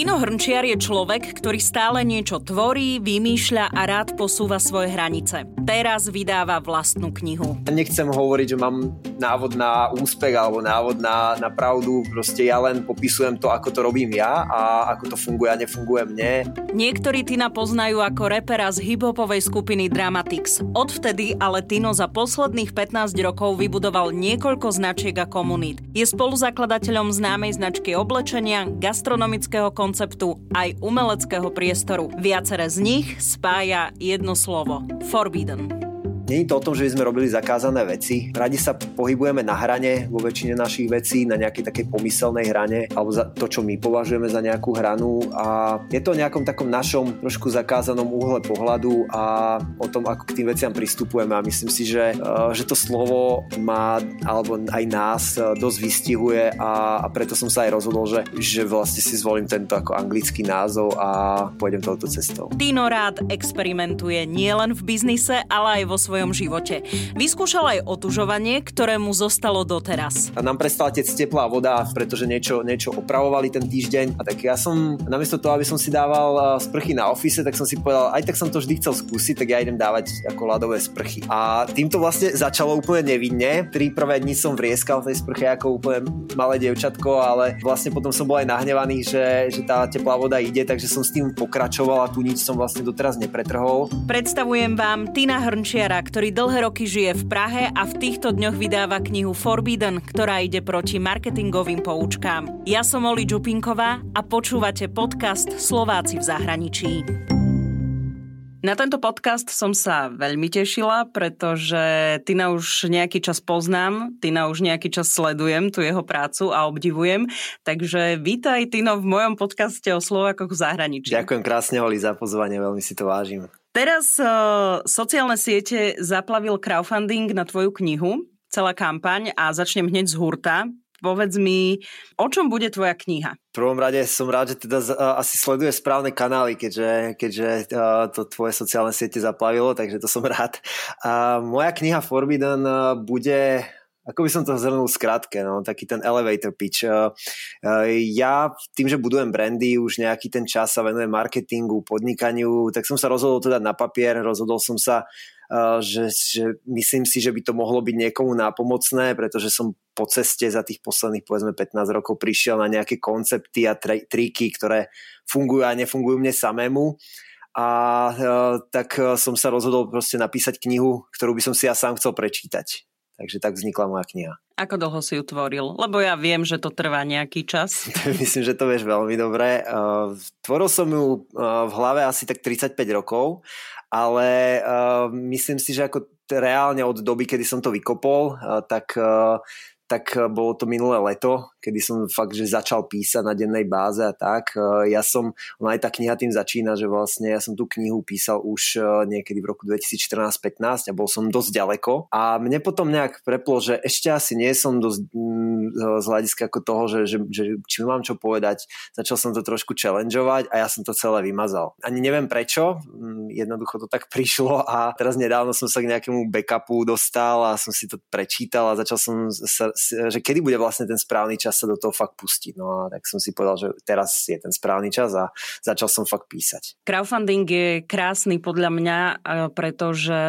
Tino Hrnčiar je človek, ktorý stále niečo tvorí, vymýšľa a rád posúva svoje hranice. Teraz vydáva vlastnú knihu. Nechcem hovoriť, že mám návod na úspech alebo návod na, na pravdu, proste ja len popisujem to, ako to robím ja a ako to funguje a nefunguje mne. Niektorí Tina poznajú ako repera z hiphopovej skupiny Dramatics. Odvtedy ale Tino za posledných 15 rokov vybudoval niekoľko značiek a komunít. Je spoluzakladateľom známej značky oblečenia, gastronomického konceptu aj umeleckého priestoru. Viacere z nich spája jedno slovo – forbidden. Není to o tom, že by sme robili zakázané veci. Radi sa pohybujeme na hrane vo väčšine našich vecí, na nejakej takej pomyselnej hrane, alebo za to, čo my považujeme za nejakú hranu a je to o nejakom takom našom trošku zakázanom úhle pohľadu a o tom, ako k tým veciam pristupujeme a myslím si, že, eh, že to slovo má, alebo aj nás eh, dosť vystihuje a, a preto som sa aj rozhodol, že, že vlastne si zvolím tento ako anglický názov a pôjdem touto cestou. Tino rád experimentuje nielen v biznise, ale aj vo svojom svojom živote. Vyskúšal aj otužovanie, ktoré mu zostalo doteraz. A nám prestala tec teplá voda, pretože niečo, niečo opravovali ten týždeň. A tak ja som, namiesto toho, aby som si dával sprchy na office, tak som si povedal, aj tak som to vždy chcel skúsiť, tak ja idem dávať ako ľadové sprchy. A týmto vlastne začalo úplne nevinne. Tri prvé dni som vrieskal v tej sprche ako úplne malé dievčatko, ale vlastne potom som bol aj nahnevaný, že, že tá teplá voda ide, takže som s tým pokračoval a tu nič som vlastne doteraz nepretrhol. Predstavujem vám Tina Hrnčiara, ktorý dlhé roky žije v Prahe a v týchto dňoch vydáva knihu Forbidden, ktorá ide proti marketingovým poučkám. Ja som Oli Čupinková a počúvate podcast Slováci v zahraničí. Na tento podcast som sa veľmi tešila, pretože Tina už nejaký čas poznám, Tina už nejaký čas sledujem tú jeho prácu a obdivujem. Takže vítaj Tino v mojom podcaste o Slovákoch v zahraničí. Ďakujem krásne, Oli, za pozvanie, veľmi si to vážim. Teraz uh, sociálne siete zaplavil crowdfunding na tvoju knihu, celá kampaň a začnem hneď z hurta. Povedz mi, o čom bude tvoja kniha? V prvom rade som rád, že teda uh, asi sleduje správne kanály, keďže, keďže uh, to tvoje sociálne siete zaplavilo, takže to som rád. Uh, moja kniha Forbidden bude ako by som to zhrnul skrátke, no, taký ten elevator pitch. Uh, uh, ja tým, že budujem brandy, už nejaký ten čas sa venujem marketingu, podnikaniu, tak som sa rozhodol to dať na papier, rozhodol som sa, uh, že, že myslím si, že by to mohlo byť niekomu nápomocné, pretože som po ceste za tých posledných povedzme 15 rokov prišiel na nejaké koncepty a tri, triky, ktoré fungujú a nefungujú mne samému a tak som sa rozhodol proste napísať knihu, ktorú by som si ja sám chcel prečítať. Takže tak vznikla moja kniha. Ako dlho si ju tvoril? Lebo ja viem, že to trvá nejaký čas. Myslím, že to vieš veľmi dobre. Uh, tvoril som ju uh, v hlave asi tak 35 rokov, ale uh, myslím si, že ako reálne od doby, kedy som to vykopol, tak tak bolo to minulé leto, kedy som fakt, že začal písať na dennej báze a tak. E, ja som, ona aj tá kniha tým začína, že vlastne ja som tú knihu písal už e, niekedy v roku 2014-15 a bol som dosť ďaleko a mne potom nejak preplo, že ešte asi nie som dosť mm, z hľadiska ako toho, že, že, že či mám čo povedať, začal som to trošku challengeovať a ja som to celé vymazal. Ani neviem prečo, mm, jednoducho to tak prišlo a teraz nedávno som sa k nejakému backupu dostal a som si to prečítal a začal som sa, že kedy bude vlastne ten správny čas sa do toho fakt pustiť. No a tak som si povedal, že teraz je ten správny čas a začal som fakt písať. Crowdfunding je krásny podľa mňa, pretože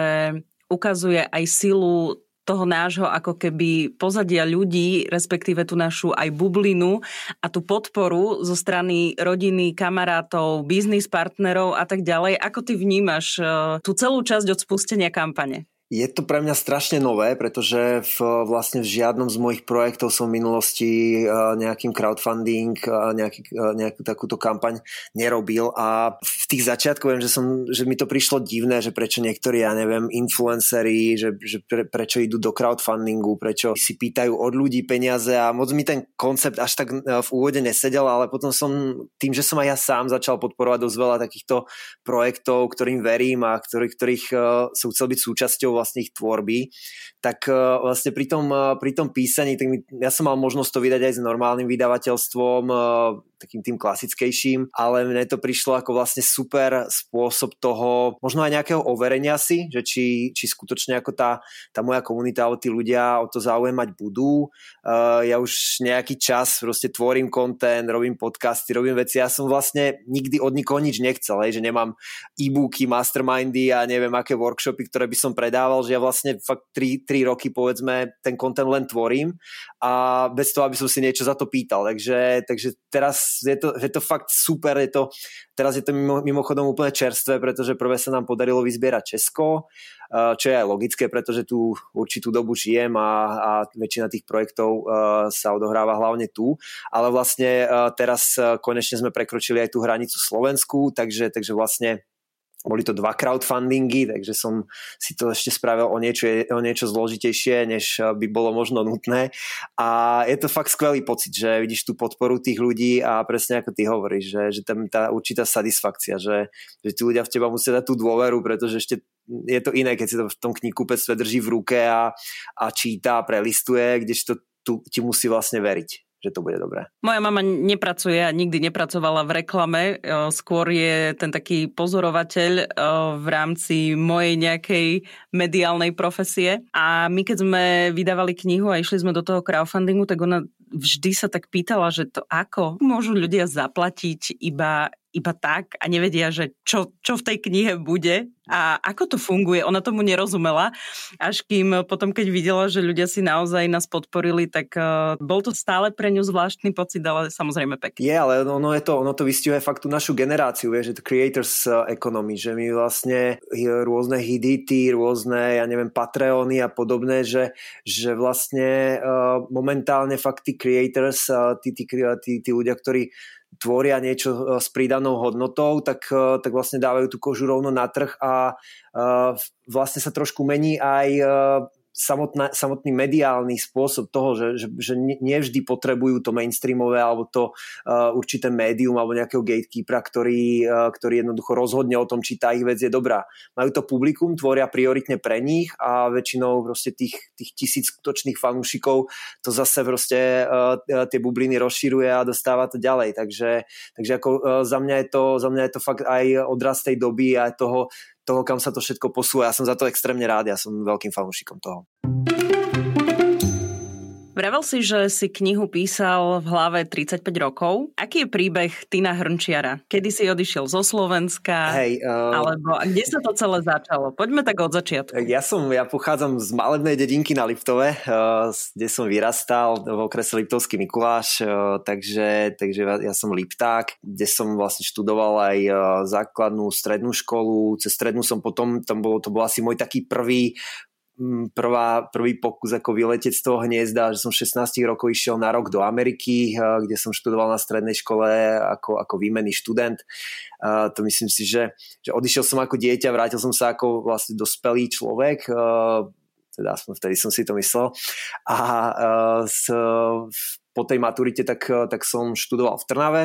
ukazuje aj silu toho nášho ako keby pozadia ľudí, respektíve tú našu aj bublinu a tú podporu zo strany rodiny, kamarátov, biznis partnerov a tak ďalej. Ako ty vnímaš tú celú časť od spustenia kampane? Je to pre mňa strašne nové, pretože v, vlastne v žiadnom z mojich projektov som v minulosti e, nejakým crowdfunding, nejaký, e, nejakú takúto kampaň nerobil. A v tých začiatkoch viem, že, som, že mi to prišlo divné, že prečo niektorí, ja neviem, influenceri, že, že pre, prečo idú do crowdfundingu, prečo si pýtajú od ľudí peniaze a moc mi ten koncept až tak e, v úvode nesedel, ale potom som tým, že som aj ja sám začal podporovať dosť veľa takýchto projektov, ktorým verím a ktorých, ktorých som chcel byť súčasťou vlastne ich tvorby, tak e, vlastne pri tom, e, pri tom písaní, tak mi, ja som mal možnosť to vydať aj s normálnym vydavateľstvom, e, takým tým klasickejším, ale mne to prišlo ako vlastne super spôsob toho, možno aj nejakého overenia si, že či, či skutočne ako tá, tá moja komunita alebo tí ľudia o to zaujímať budú. Uh, ja už nejaký čas proste tvorím content, robím podcasty, robím veci. Ja som vlastne nikdy od nikoho nič nechcel, hej, že nemám e-booky, mastermindy a neviem aké workshopy, ktoré by som predával, že ja vlastne fakt 3, 3 roky povedzme ten content len tvorím a bez toho, aby som si niečo za to pýtal. Takže, takže teraz je to, je to fakt super, je to, teraz je to mimo, mimochodom úplne čerstvé, pretože prvé sa nám podarilo vyzbierať Česko, čo je aj logické, pretože tu určitú dobu žijem a, a väčšina tých projektov sa odohráva hlavne tu, ale vlastne teraz konečne sme prekročili aj tú hranicu Slovensku, takže, takže vlastne boli to dva crowdfundingy, takže som si to ešte spravil o niečo, o niečo zložitejšie, než by bolo možno nutné. A je to fakt skvelý pocit, že vidíš tú podporu tých ľudí a presne ako ty hovoríš, že, že tam tá určitá satisfakcia, že, že tí ľudia v teba musia dať tú dôveru, pretože ešte je to iné, keď si to v tom knihkupectve drží v ruke a, a číta, prelistuje, kdežto tu ti musí vlastne veriť že to bude dobré. Moja mama nepracuje a nikdy nepracovala v reklame, e, skôr je ten taký pozorovateľ e, v rámci mojej nejakej mediálnej profesie. A my keď sme vydávali knihu a išli sme do toho crowdfundingu, tak ona vždy sa tak pýtala, že to ako môžu ľudia zaplatiť iba iba tak a nevedia, že čo, čo v tej knihe bude a ako to funguje. Ona tomu nerozumela, až kým potom, keď videla, že ľudia si naozaj nás podporili, tak uh, bol to stále pre ňu zvláštny pocit, ale samozrejme pekný. Je, ale ono, je to, ono to vystihuje fakt tú našu generáciu, je, že to creators eh, economy, že my vlastne rôzne hidity, rôzne, ja neviem, Patreony a podobné, že, že vlastne uh, momentálne fakt tí creators, uh, tí, tí, tí, tí ľudia, ktorí tvoria niečo e, s pridanou hodnotou, tak, e, tak vlastne dávajú tú kožu rovno na trh a e, vlastne sa trošku mení aj samotná, samotný mediálny spôsob toho, že, že, že nie vždy potrebujú to mainstreamové alebo to uh, určité médium alebo nejakého gatekeepera, ktorý, uh, ktorý jednoducho rozhodne o tom, či tá ich vec je dobrá. Majú to publikum, tvoria prioritne pre nich a väčšinou proste tých, tých tisíc skutočných fanúšikov to zase proste uh, tie bubliny rozširuje a dostáva to ďalej. Takže, takže ako uh, za, mňa je to, za mňa je to fakt aj odraz tej doby a toho, toho, kam sa to všetko posúva. Ja som za to extrémne rád, ja som veľkým fanúšikom toho. Vravel si, že si knihu písal v hlave 35 rokov. Aký je príbeh Tina Hrnčiara? Kedy si odišiel zo Slovenska? Hej, uh... Alebo kde sa to celé začalo? Poďme tak od začiatku. Ja som, ja pochádzam z malebnej dedinky na Liptove, uh, kde som vyrastal v okrese Liptovský Mikuláš, uh, takže, takže ja som Lipták, kde som vlastne študoval aj základnú strednú školu. Cez strednú som potom, tam bolo, to bol asi môj taký prvý prvá, prvý pokus ako vyletieť z toho hniezda, že som 16 rokov išiel na rok do Ameriky, kde som študoval na strednej škole ako, ako výmenný študent. To myslím si, že, že odišiel som ako dieťa, vrátil som sa ako vlastne dospelý človek, teda aspoň vtedy som si to myslel. A s, po tej maturite tak, tak som študoval v Trnave,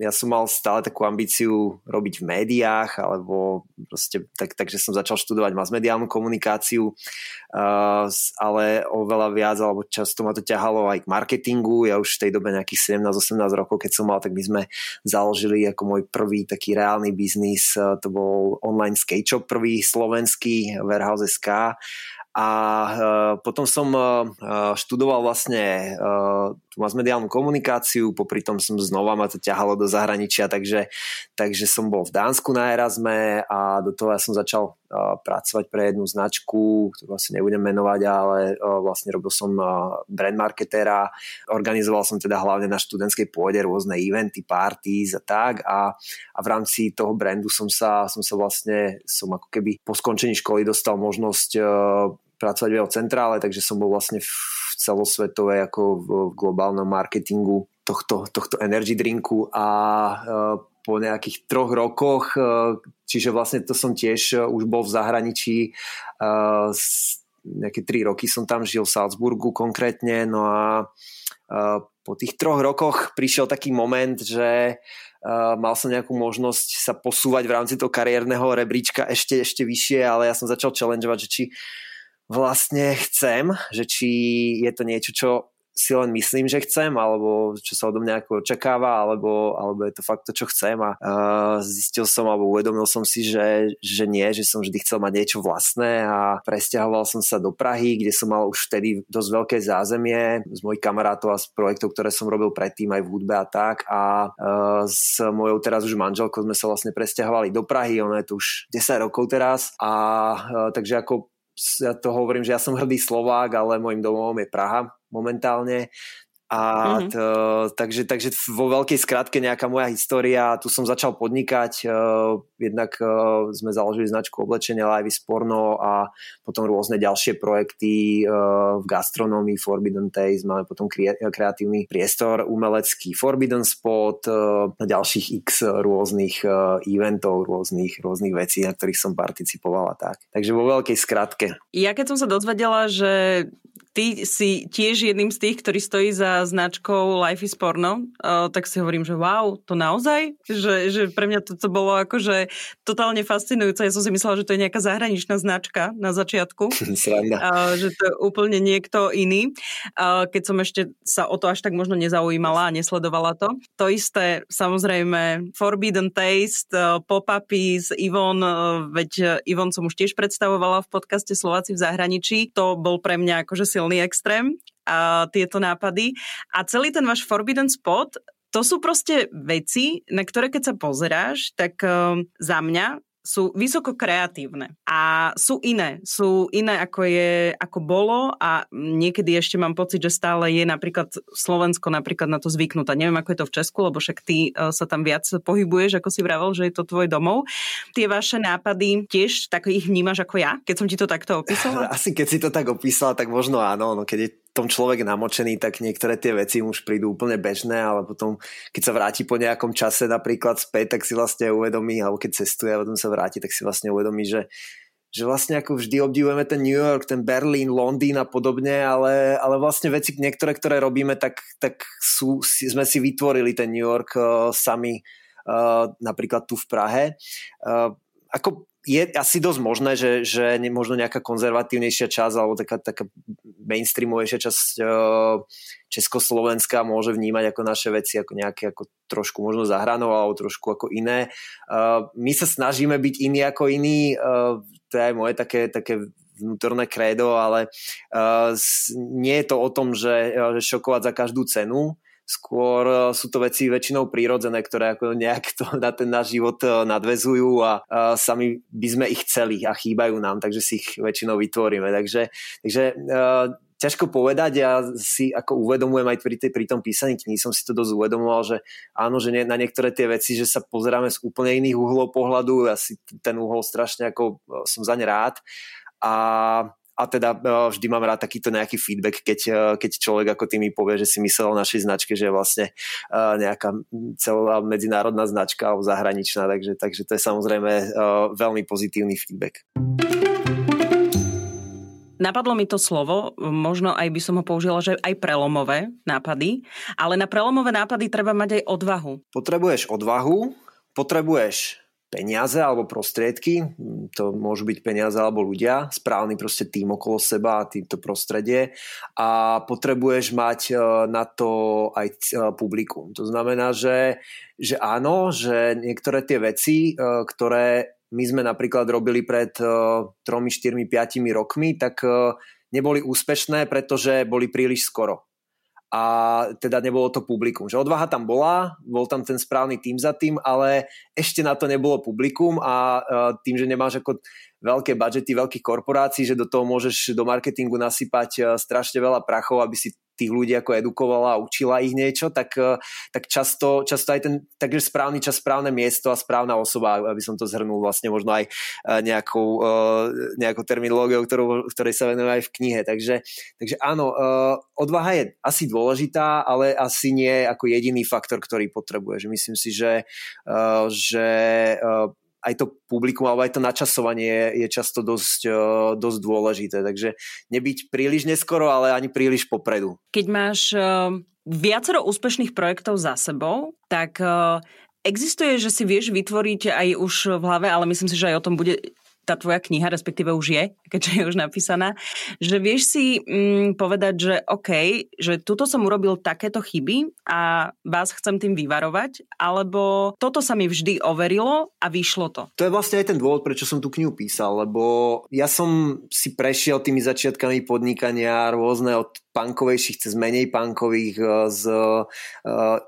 ja som mal stále takú ambíciu robiť v médiách, alebo proste tak, takže som začal študovať masmediálnu komunikáciu, ale oveľa viac, alebo často ma to ťahalo aj k marketingu. Ja už v tej dobe nejakých 17-18 rokov, keď som mal, tak my sme založili ako môj prvý taký reálny biznis, to bol online skate shop prvý slovenský, Warehouse.sk a uh, potom som uh, študoval vlastne tú masmediálnu komunikáciu, popri tom som znova ma to ťahalo do zahraničia, takže, takže som bol v Dánsku na Erasme a do toho ja som začal pracovať pre jednu značku, ktorú asi nebudem menovať, ale vlastne robil som brand marketera, organizoval som teda hlavne na študentskej pôde rôzne eventy, parties a tak. A, a v rámci toho brandu som sa, som sa vlastne, som ako keby po skončení školy dostal možnosť pracovať v jeho centrále, takže som bol vlastne v celosvetovej ako v globálnom marketingu tohto, tohto energy drinku a po nejakých troch rokoch, e, čiže vlastne to som tiež e, už bol v zahraničí, nejaké tri roky som tam žil v Salzburgu konkrétne, no a po tých troch rokoch prišiel taký moment, že mal som nejakú možnosť sa posúvať v rámci toho kariérneho rebríčka ešte, ešte vyššie, ale ja som začal challengeovať, že či vlastne chcem, že či je to niečo, čo si len myslím, že chcem, alebo čo sa odo mňa ako očakáva, alebo, alebo je to fakt to, čo chcem a uh, zistil som, alebo uvedomil som si, že, že nie, že som vždy chcel mať niečo vlastné a presťahoval som sa do Prahy, kde som mal už vtedy dosť veľké zázemie z mojich kamarátov a z projektov, ktoré som robil predtým aj v hudbe a tak. A uh, s mojou teraz už manželkou sme sa vlastne presťahovali do Prahy, ona je tu už 10 rokov teraz. A uh, takže ako ja to hovorím, že ja som hrdý Slovák, ale môjim domovom je Praha momentálne. A mm-hmm. to, takže, takže vo veľkej skratke nejaká moja história, tu som začal podnikať, uh, jednak uh, sme založili značku oblečenia Live Sporno a potom rôzne ďalšie projekty uh, v gastronomii Forbidden Taste, máme potom kreatívny priestor umelecký Forbidden Spot, uh, ďalších x rôznych uh, eventov, rôznych, rôznych vecí, na ktorých som participoval a tak. Takže vo veľkej skratke. Ja keď som sa dozvedela, že ty si tiež jedným z tých, ktorý stojí za značkou Life is Porno, uh, tak si hovorím, že wow, to naozaj? Že, že pre mňa to, to bolo akože totálne fascinujúce. Ja som si myslela, že to je nejaká zahraničná značka na začiatku. uh, že to je úplne niekto iný. Uh, keď som ešte sa o to až tak možno nezaujímala a nesledovala to. To isté, samozrejme, Forbidden Taste, uh, pop-upy s Ivon, uh, veď Ivon som už tiež predstavovala v podcaste Slováci v zahraničí. To bol pre mňa akože silný extrém a tieto nápady. A celý ten váš Forbidden Spot, to sú proste veci, na ktoré keď sa pozeráš, tak uh, za mňa sú vysoko kreatívne a sú iné. Sú iné ako je, ako bolo a niekedy ešte mám pocit, že stále je napríklad Slovensko napríklad na to zvyknutá. Neviem, ako je to v Česku, lebo však ty uh, sa tam viac pohybuješ, ako si vravel, že je to tvoj domov. Tie vaše nápady tiež tak ich vnímaš ako ja, keď som ti to takto opísala? Asi keď si to tak opísala, tak možno áno. No keď je tom človek namočený, tak niektoré tie veci už prídu úplne bežné, ale potom, keď sa vráti po nejakom čase napríklad späť, tak si vlastne uvedomí, alebo keď cestuje a potom sa vráti, tak si vlastne uvedomí, že, že vlastne ako vždy obdivujeme ten New York, ten Berlín, Londýn a podobne, ale, ale vlastne veci niektoré, ktoré robíme, tak, tak sú, sme si vytvorili ten New York uh, sami uh, napríklad tu v Prahe. Uh, ako je asi dosť možné, že, že možno nejaká konzervatívnejšia časť alebo taká, taká mainstreamovejšia časť uh, Československa môže vnímať ako naše veci ako nejaké ako trošku možno zahranou alebo trošku ako iné. Uh, my sa snažíme byť iní ako iní, uh, to je aj moje také, také vnútorné krédo, ale nie je to o tom, že šokovať za každú cenu, skôr e, sú to veci väčšinou prírodzené, ktoré ako nejak to na ten náš život e, nadvezujú a, a sami by sme ich chceli a chýbajú nám, takže si ich väčšinou vytvoríme. Takže, takže uh, ťažko povedať, ja si ako uvedomujem aj pri, tej, pri tom písaní kníh, som si to dosť uvedomoval, že áno, že nie, na niektoré tie veci, že sa pozeráme z úplne iných uhlov pohľadu, ja si ten uhol strašne ako som zaň rád a a teda e, vždy mám rád takýto nejaký feedback, keď, e, keď človek ako ty mi povie, že si myslel o našej značke, že je vlastne e, nejaká celá medzinárodná značka alebo zahraničná, takže, takže to je samozrejme veľmi pozitívny feedback. Napadlo mi to slovo, možno aj by som ho použila, že aj prelomové nápady, ale na prelomové nápady treba mať aj odvahu. Potrebuješ odvahu, potrebuješ peniaze alebo prostriedky, to môžu byť peniaze alebo ľudia, správny proste tým okolo seba a týmto prostredie. A potrebuješ mať e, na to aj e, publikum. To znamená, že, že áno, že niektoré tie veci, e, ktoré my sme napríklad robili pred 3, 4, 5 rokmi, tak neboli úspešné, pretože boli príliš skoro a teda nebolo to publikum. Že odvaha tam bola, bol tam ten správny tým za tým, ale ešte na to nebolo publikum a tým, že nemáš ako veľké budžety veľkých korporácií, že do toho môžeš do marketingu nasypať strašne veľa prachov, aby si tých ľudí ako edukovala a učila ich niečo, tak, eh, tak často, často aj ten takže správny čas, správne miesto a správna osoba, aby som to zhrnul vlastne možno aj eh, nejakou, eh, nejakou terminológiou, ktorou, ktorej sa venujem aj v knihe. Takže, takže áno, odvaha je asi dôležitá, ale asi nie ako jediný faktor, ktorý potrebuje. Myslím si, že, že aj to publikum alebo aj to načasovanie je, často dosť, uh, dosť dôležité. Takže nebyť príliš neskoro, ale ani príliš popredu. Keď máš uh, viacero úspešných projektov za sebou, tak uh, existuje, že si vieš vytvoriť aj už v hlave, ale myslím si, že aj o tom bude tá tvoja kniha, respektíve už je, keďže je už napísaná, že vieš si mm, povedať, že OK, že tuto som urobil takéto chyby a vás chcem tým vyvarovať, alebo toto sa mi vždy overilo a vyšlo to. To je vlastne aj ten dôvod, prečo som tú knihu písal, lebo ja som si prešiel tými začiatkami podnikania rôzne od punkovejších cez menej punkových e, z uh,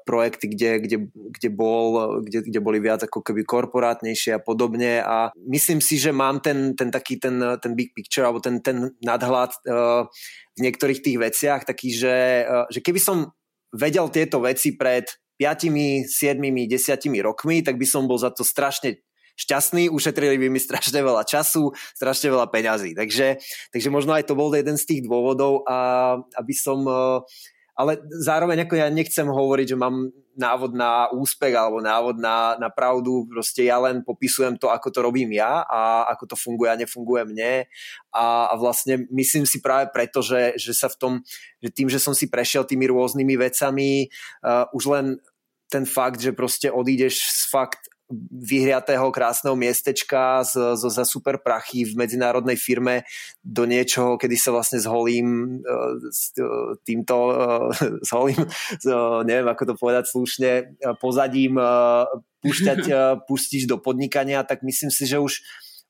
projekty, kde, kde, kde, bol, kde, kde boli viac ako keby korporátnejšie a podobne. A myslím si, že mám ten, ten taký ten, ten big picture alebo ten, ten nadhľad uh, v niektorých tých veciach taký, že, že keby som vedel tieto veci pred 5, 7, 10 rokmi, tak by som bol za to strašne šťastný, ušetrili by mi strašne veľa času, strašne veľa peňazí. Takže, takže možno aj to bol jeden z tých dôvodov, a, aby som... E, ale zároveň ako ja nechcem hovoriť, že mám návod na úspech alebo návod na, na pravdu, proste ja len popisujem to, ako to robím ja a ako to funguje a nefunguje mne a, a vlastne myslím si práve preto, že, že sa v tom, že tým, že som si prešiel tými rôznymi vecami, uh, už len ten fakt, že proste odídeš z fakt vyhriatého krásneho miestečka z, za super prachy v medzinárodnej firme do niečoho, kedy sa vlastne zholím e, s e, týmto zholím, e, neviem ako to povedať slušne, pozadím púšťať, pustiť do podnikania, tak myslím si, že už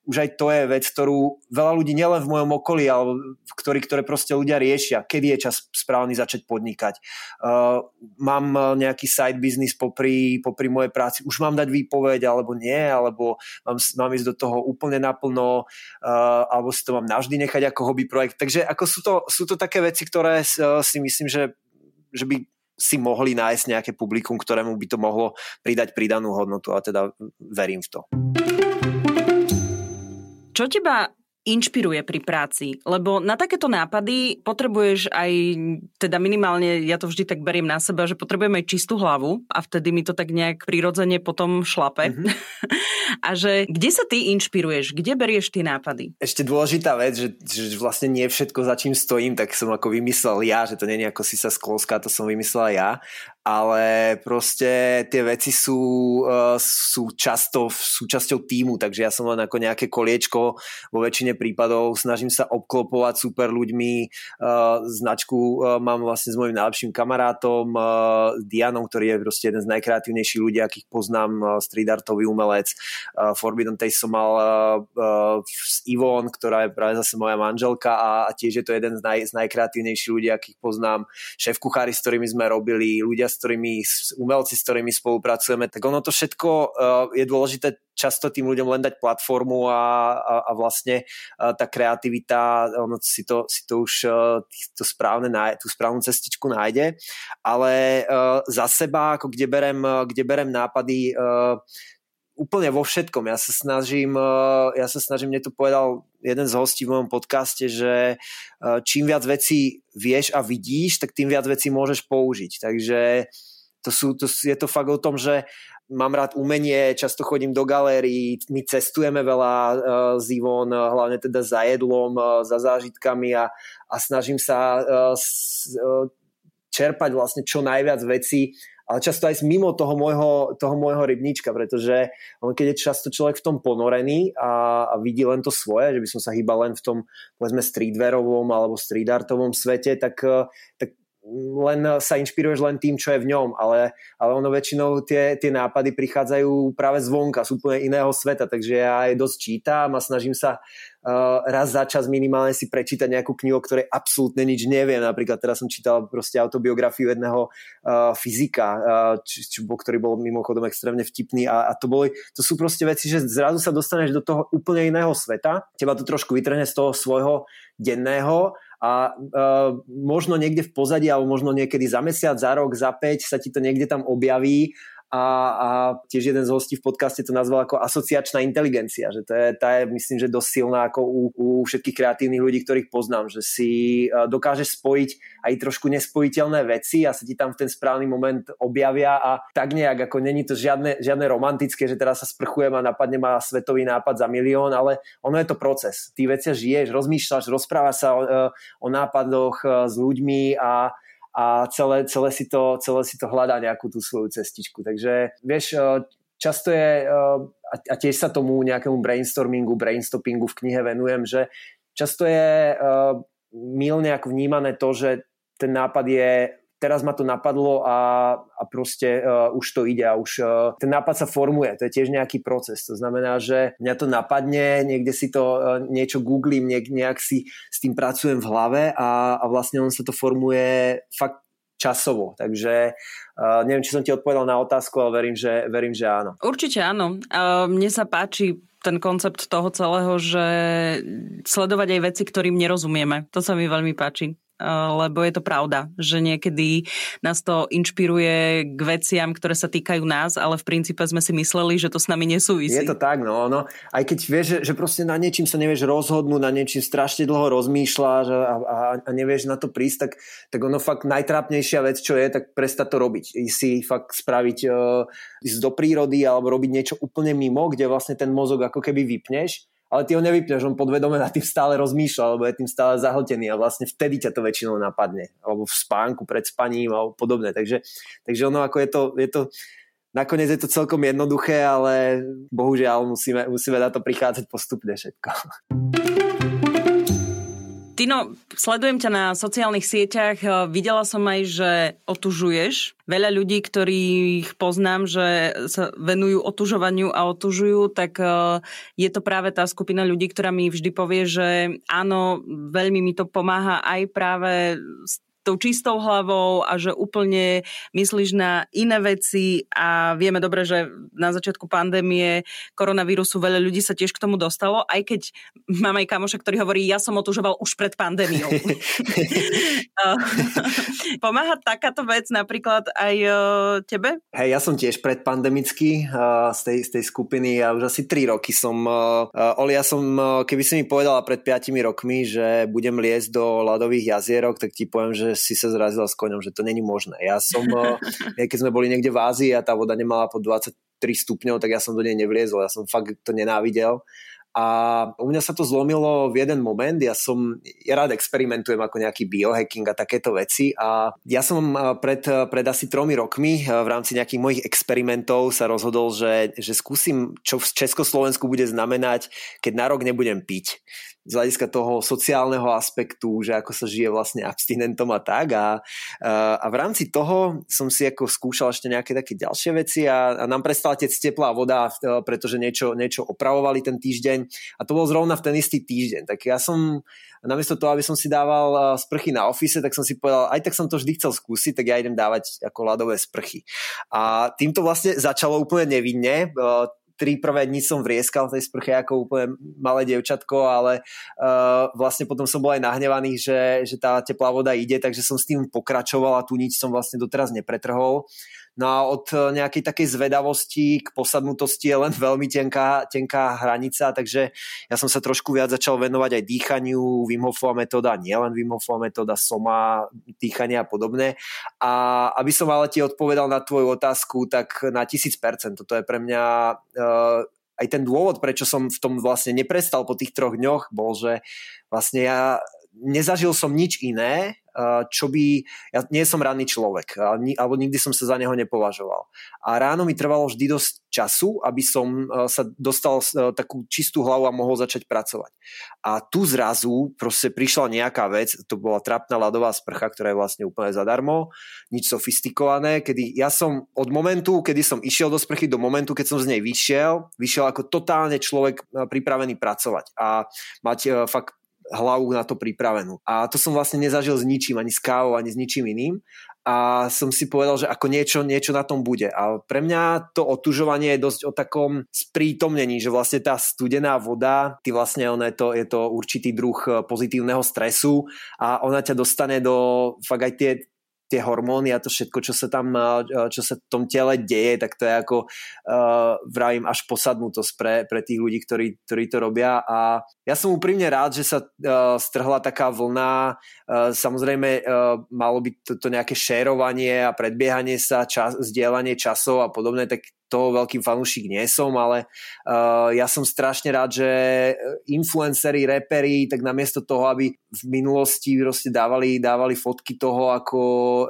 už aj to je vec, ktorú veľa ľudí nielen v mojom okolí, ale ktorý, ktoré proste ľudia riešia, kedy je čas správny začať podnikať. Uh, mám nejaký side business popri, popri mojej práci, už mám dať výpoveď alebo nie, alebo mám, mám ísť do toho úplne naplno, uh, alebo si to mám navždy nechať ako hobby projekt. Takže ako sú to, sú to také veci, ktoré uh, si myslím, že, že by si mohli nájsť nejaké publikum, ktorému by to mohlo pridať pridanú hodnotu a teda verím v to. Čo teba inšpiruje pri práci? Lebo na takéto nápady potrebuješ aj, teda minimálne, ja to vždy tak beriem na seba, že potrebujeme aj čistú hlavu a vtedy mi to tak nejak prirodzene potom šlape. Mm-hmm. a že kde sa ty inšpiruješ? Kde berieš tie nápady? Ešte dôležitá vec, že, že vlastne nie všetko, za čím stojím, tak som ako vymyslel ja, že to nie je ako si sa skloská, to som vymyslela ja ale proste tie veci sú, uh, sú často súčasťou týmu, takže ja som len ako nejaké koliečko vo väčšine prípadov, snažím sa obklopovať super ľuďmi, uh, značku uh, mám vlastne s mojim najlepším kamarátom Dianom, ktorý je proste jeden z najkreatívnejších ľudí, akých poznám, street artový umelec. Forbidden Taste som mal s Ivon, ktorá je práve zase moja manželka a tiež je to jeden z, naj, z najkreatívnejších ľudí, akých poznám. Šéf kuchári, s ktorými sme robili, ľudia, s ktorými, umelci, s ktorými spolupracujeme, tak ono to všetko uh, je dôležité často tým ľuďom len dať platformu a, a, a vlastne uh, tá kreativita, ono si to, si to už uh, to správne, tú správnu cestičku nájde, ale uh, za seba, ako kde berem, kde berem nápady, uh, úplne vo všetkom. Ja sa snažím, ja sa snažím, mne to povedal jeden z hostí v mojom podcaste, že čím viac vecí vieš a vidíš, tak tým viac vecí môžeš použiť. Takže to sú, to, je to fakt o tom, že mám rád umenie, často chodím do galérií, my cestujeme veľa uh, z Ivon, hlavne teda za jedlom, uh, za zážitkami a, a snažím sa uh, s, uh, čerpať vlastne čo najviac vecí ale často aj mimo toho môjho, toho môjho rybníčka, pretože on, keď je často človek v tom ponorený a, a vidí len to svoje, že by som sa hýbal len v tom povedzme streetwearovom alebo street artovom svete, tak, tak len sa inšpiruješ len tým, čo je v ňom, ale, ale ono väčšinou tie, tie nápady prichádzajú práve zvonka, sú úplne iného sveta, takže ja aj dosť čítam a snažím sa uh, raz za čas minimálne si prečítať nejakú knihu, o ktorej absolútne nič neviem. Napríklad teraz som čítal proste autobiografiu jedného uh, fyzika, uh, či, či, ktorý bol mimochodom extrémne vtipný a, a to, boli, to sú proste veci, že zrazu sa dostaneš do toho úplne iného sveta, teba to trošku vytrhne z toho svojho denného a uh, možno niekde v pozadí alebo možno niekedy za mesiac, za rok, za 5 sa ti to niekde tam objaví a, a tiež jeden z hostí v podcaste to nazval ako asociačná inteligencia, že to je, tá je myslím, že dosť silná ako u, u všetkých kreatívnych ľudí, ktorých poznám, že si dokážeš spojiť aj trošku nespojiteľné veci a sa ti tam v ten správny moment objavia a tak nejak, ako není to žiadne, žiadne romantické, že teraz sa sprchujem a napadne ma svetový nápad za milión, ale ono je to proces. Ty veci žiješ, rozmýšľaš, rozprávaš sa o, o nápadoch s ľuďmi a a celé, celé, si to, celé si to hľadá nejakú tú svoju cestičku. Takže vieš, eh, často je, eh, a tiež sa tomu nejakému brainstormingu, brainstoppingu v knihe venujem, že často je uh, milne ako vnímané to, že ten nápad je teraz ma to napadlo a, a proste uh, už to ide a už uh, ten nápad sa formuje, to je tiež nejaký proces. To znamená, že mňa to napadne, niekde si to uh, niečo googlím, niek, nejak si s tým pracujem v hlave a, a vlastne on sa to formuje fakt časovo. Takže uh, neviem, či som ti odpovedal na otázku, ale verím, že, verím, že áno. Určite áno. Uh, mne sa páči ten koncept toho celého, že sledovať aj veci, ktorým nerozumieme. To sa mi veľmi páči lebo je to pravda, že niekedy nás to inšpiruje k veciam, ktoré sa týkajú nás, ale v princípe sme si mysleli, že to s nami nesúvisí. Je to tak, no, no. Aj keď vieš, že, že proste na niečím sa nevieš rozhodnúť, na niečím strašne dlho rozmýšľaš a, a, a nevieš na to prísť, tak, tak ono fakt najtrápnejšia vec, čo je, tak prestať to robiť. I si fakt spraviť, uh, ísť do prírody alebo robiť niečo úplne mimo, kde vlastne ten mozog ako keby vypneš ale ty ho nevypneš, on podvedome na tým stále rozmýšľa, alebo je tým stále zahltený a vlastne vtedy ťa to väčšinou napadne, alebo v spánku, pred spaním alebo podobne. Takže, takže ono ako je to, je to nakoniec je to celkom jednoduché, ale bohužiaľ musíme, musíme na to prichádzať postupne všetko. Tino, sledujem ťa na sociálnych sieťach. Videla som aj, že otužuješ. Veľa ľudí, ktorých poznám, že sa venujú otužovaniu a otužujú, tak e, je to práve tá skupina ľudí, ktorá mi vždy povie, že áno, veľmi mi to pomáha aj práve tou čistou hlavou a že úplne myslíš na iné veci a vieme dobre, že na začiatku pandémie koronavírusu veľa ľudí sa tiež k tomu dostalo, aj keď mám aj kamoša, ktorý hovorí, ja som otužoval už pred pandémiou. Pomáha takáto vec napríklad aj e, tebe? Hej, ja som tiež predpandemický z tej, z tej skupiny a už asi 3 roky som e, e, Oli, ja som, keby si mi povedala pred 5 rokmi, že budem liesť do ľadových jazierok, tak ti poviem, že si sa zrazila s koňom, že to není možné. Ja som, eh, keď sme boli niekde v Ázii a tá voda nemala po 23 stupňov, tak ja som do nej nevliezol, ja som fakt to nenávidel. A u mňa sa to zlomilo v jeden moment, ja som, ja rád experimentujem ako nejaký biohacking a takéto veci a ja som eh, pred, pred asi tromi rokmi eh, v rámci nejakých mojich experimentov sa rozhodol, že, že skúsim, čo v Československu bude znamenať, keď na rok nebudem piť z hľadiska toho sociálneho aspektu, že ako sa žije vlastne abstinentom a tak a, a v rámci toho som si ako skúšal ešte nejaké také ďalšie veci a, a nám prestala tec teplá voda, e, pretože niečo, niečo opravovali ten týždeň a to bol zrovna v ten istý týždeň. Tak ja som namiesto toho, aby som si dával e, sprchy na office, tak som si povedal, aj tak som to vždy chcel skúsiť, tak ja idem dávať ako ľadové sprchy. A týmto vlastne začalo úplne nevinne e, tri prvé dni som vrieskal v tej sprche ako úplne malé dievčatko, ale uh, vlastne potom som bol aj nahnevaný, že, že tá teplá voda ide, takže som s tým pokračoval a tú nič som vlastne doteraz nepretrhol. No a od e, nejakej takej zvedavosti k posadnutosti je len veľmi tenká, tenká hranica, takže ja som sa trošku viac začal venovať aj dýchaniu, Wim Hofova metóda, nielen Wim Hofova metóda, soma, dýchanie a podobne. A aby som ale ti odpovedal na tvoju otázku, tak na 1000%. Toto je pre mňa uh, aj ten dôvod, prečo som v tom vlastne neprestal po tých troch dňoch, bol, že vlastne ja nezažil som nič iné, čo by... Ja nie som ranný človek, alebo nikdy som sa za neho nepovažoval. A ráno mi trvalo vždy dosť času, aby som sa dostal takú čistú hlavu a mohol začať pracovať. A tu zrazu proste prišla nejaká vec, to bola trapná ľadová sprcha, ktorá je vlastne úplne zadarmo, nič sofistikované, kedy ja som od momentu, kedy som išiel do sprchy, do momentu, keď som z nej vyšiel, vyšiel ako totálne človek pripravený pracovať a mať fakt hlavu na to pripravenú. A to som vlastne nezažil s ničím, ani s kávou, ani s ničím iným. A som si povedal, že ako niečo, niečo na tom bude. A pre mňa to otužovanie je dosť o takom sprítomnení, že vlastne tá studená voda, ty vlastne ono je to, je to určitý druh pozitívneho stresu a ona ťa dostane do fakt aj tie tie hormóny a to všetko, čo sa tam, čo sa v tom tele deje, tak to je ako uh, vravím až posadnutosť pre, pre tých ľudí, ktorí, ktorí to robia. A ja som úprimne rád, že sa uh, strhla taká vlna, uh, samozrejme uh, malo byť toto nejaké šérovanie a predbiehanie sa, čas, zdieľanie časov a podobné, tak toho veľkým fanúšik nie som, ale uh, ja som strašne rád, že influenceri, reperi, tak namiesto toho, aby v minulosti proste dávali, dávali fotky toho, ako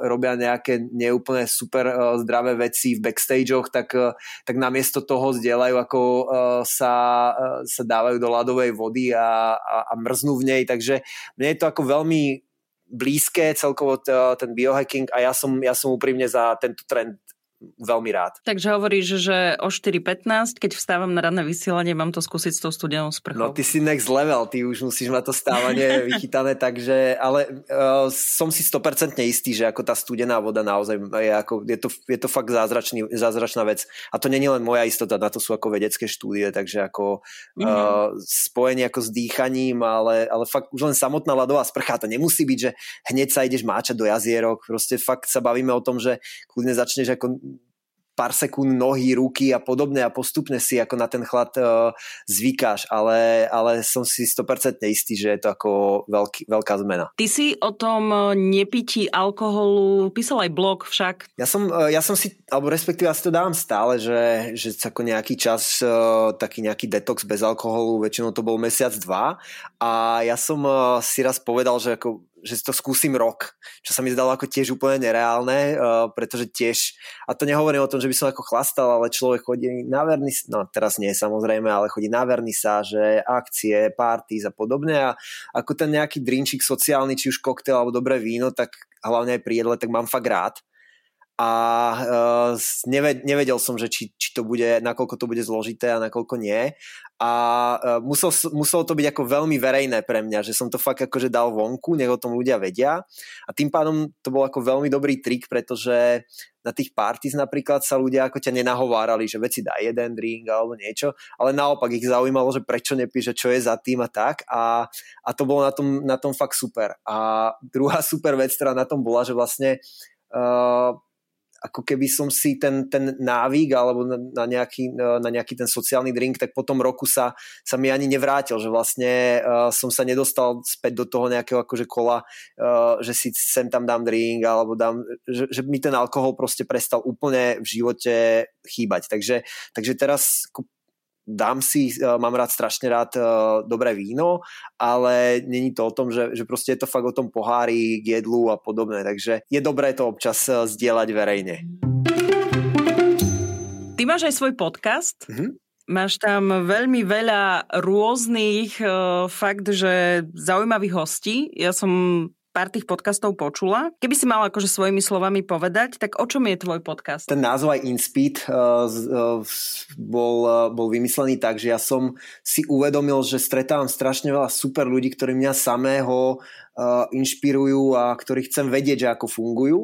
robia nejaké neúplne super uh, zdravé veci v backstageoch, tak, uh, tak namiesto toho zdieľajú, ako uh, sa, uh, sa dávajú do ľadovej vody a, a, a mrznú v nej, takže mne je to ako veľmi blízke celkovo ten biohacking a ja som, ja som úprimne za tento trend veľmi rád. Takže hovoríš, že o 4.15, keď vstávam na ranné vysielanie, mám to skúsiť s tou studenou sprchou. No ty si next level, ty už musíš mať to stávanie vychytané, takže, ale uh, som si 100% istý, že ako tá studená voda naozaj je, ako, je, to, je to fakt zázračný, zázračná vec. A to není len moja istota, na to sú ako vedecké štúdie, takže ako mm-hmm. uh, spojenie ako s dýchaním, ale, ale fakt už len samotná ľadová sprcha, to nemusí byť, že hneď sa ideš máčať do jazierok, proste fakt sa bavíme o tom, že kľudne začneš ako pár sekúnd nohy, ruky a podobne a postupne si ako na ten chlad uh, zvykáš, ale, ale som si 100% istý, že je to ako veľký, veľká zmena. Ty si o tom e, nepití alkoholu písal aj blog však. Ja som, uh, ja som si, alebo respektíve ja si to dávam stále, že, že ako nejaký čas, uh, taký nejaký detox bez alkoholu, väčšinou to bol mesiac, dva a ja som uh, si raz povedal, že ako že to skúsim rok, čo sa mi zdalo ako tiež úplne nereálne, uh, pretože tiež, a to nehovorím o tom, že by som ako chlastal, ale človek chodí na verný, no teraz nie samozrejme, ale chodí na že akcie, party a podobne a ako ten nejaký drinčik sociálny, či už koktail alebo dobré víno, tak hlavne aj pri jedle, tak mám fakt rád a uh, nevedel som, že či, či to bude, nakoľko to bude zložité a nakoľko nie. A uh, musel, muselo to byť ako veľmi verejné pre mňa, že som to fakt akože dal vonku, nech o tom ľudia vedia. A tým pádom to bol ako veľmi dobrý trik, pretože na tých parties napríklad sa ľudia ako ťa nenahovárali, že veci dá jeden drink alebo niečo, ale naopak ich zaujímalo, že prečo nepíše, čo je za tým a tak a, a to bolo na tom, na tom fakt super. A druhá super vec, ktorá na tom bola, že vlastne uh, ako keby som si ten, ten návyk alebo na, na, nejaký, na nejaký ten sociálny drink, tak po tom roku sa, sa mi ani nevrátil, že vlastne uh, som sa nedostal späť do toho nejakého akože kola, uh, že si sem tam dám drink alebo dám, že, že mi ten alkohol proste prestal úplne v živote chýbať. Takže, takže teraz dám si, e, mám rád strašne rád uh, dobré víno, ale není to o tom, že, že proste je to fakt o tom pohári k jedlu a podobné, takže je dobré to občas uh, zdieľať verejne. Ty máš aj svoj podcast. Mm-hmm. Máš tam veľmi veľa rôznych fakt, že zaujímavých hostí. Ja som pár tých podcastov počula. Keby si mal akože svojimi slovami povedať, tak o čom je tvoj podcast? Ten názov aj InSpeed uh, uh, bol, uh, bol vymyslený tak, že ja som si uvedomil, že stretávam strašne veľa super ľudí, ktorí mňa samého uh, inšpirujú a ktorí chcem vedieť, že ako fungujú,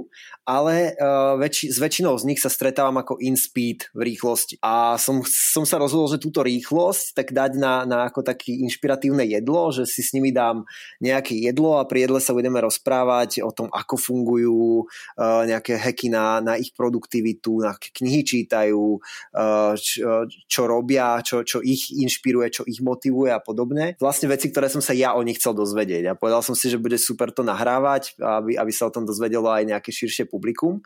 ale uh, väč- s väčšinou z nich sa stretávam ako in speed v rýchlosti. A som, som sa rozhodol, že túto rýchlosť tak dať na, na ako také inšpiratívne jedlo, že si s nimi dám nejaké jedlo a pri jedle sa budeme rozprávať o tom, ako fungujú uh, nejaké hacky na, na ich produktivitu, na knihy čítajú, uh, čo, čo robia, čo, čo ich inšpiruje, čo ich motivuje a podobne. Vlastne veci, ktoré som sa ja o nich chcel dozvedieť. A povedal som si, že bude super to nahrávať, aby, aby sa o tom dozvedelo aj nejaké širšie publikum.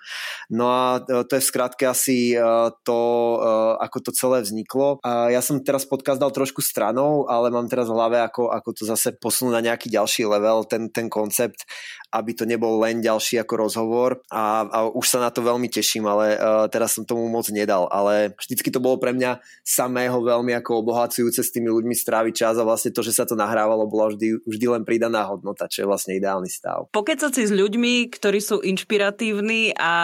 No a e, to je v skratke asi e, to, e, ako to celé vzniklo. Ja som teraz podcast dal trošku stranou, ale mám teraz v hlave, ako, ako to zase posunúť na nejaký ďalší level, ten, ten koncept, aby to nebol len ďalší ako rozhovor a, a už sa na to veľmi teším, ale uh, teraz som tomu moc nedal, ale vždycky to bolo pre mňa samého veľmi ako obohacujúce s tými ľuďmi stráviť čas a vlastne to, že sa to nahrávalo, bola vždy, vždy len pridaná hodnota, čo je vlastne ideálny stav. Pokecať si s ľuďmi, ktorí sú inšpiratívni a,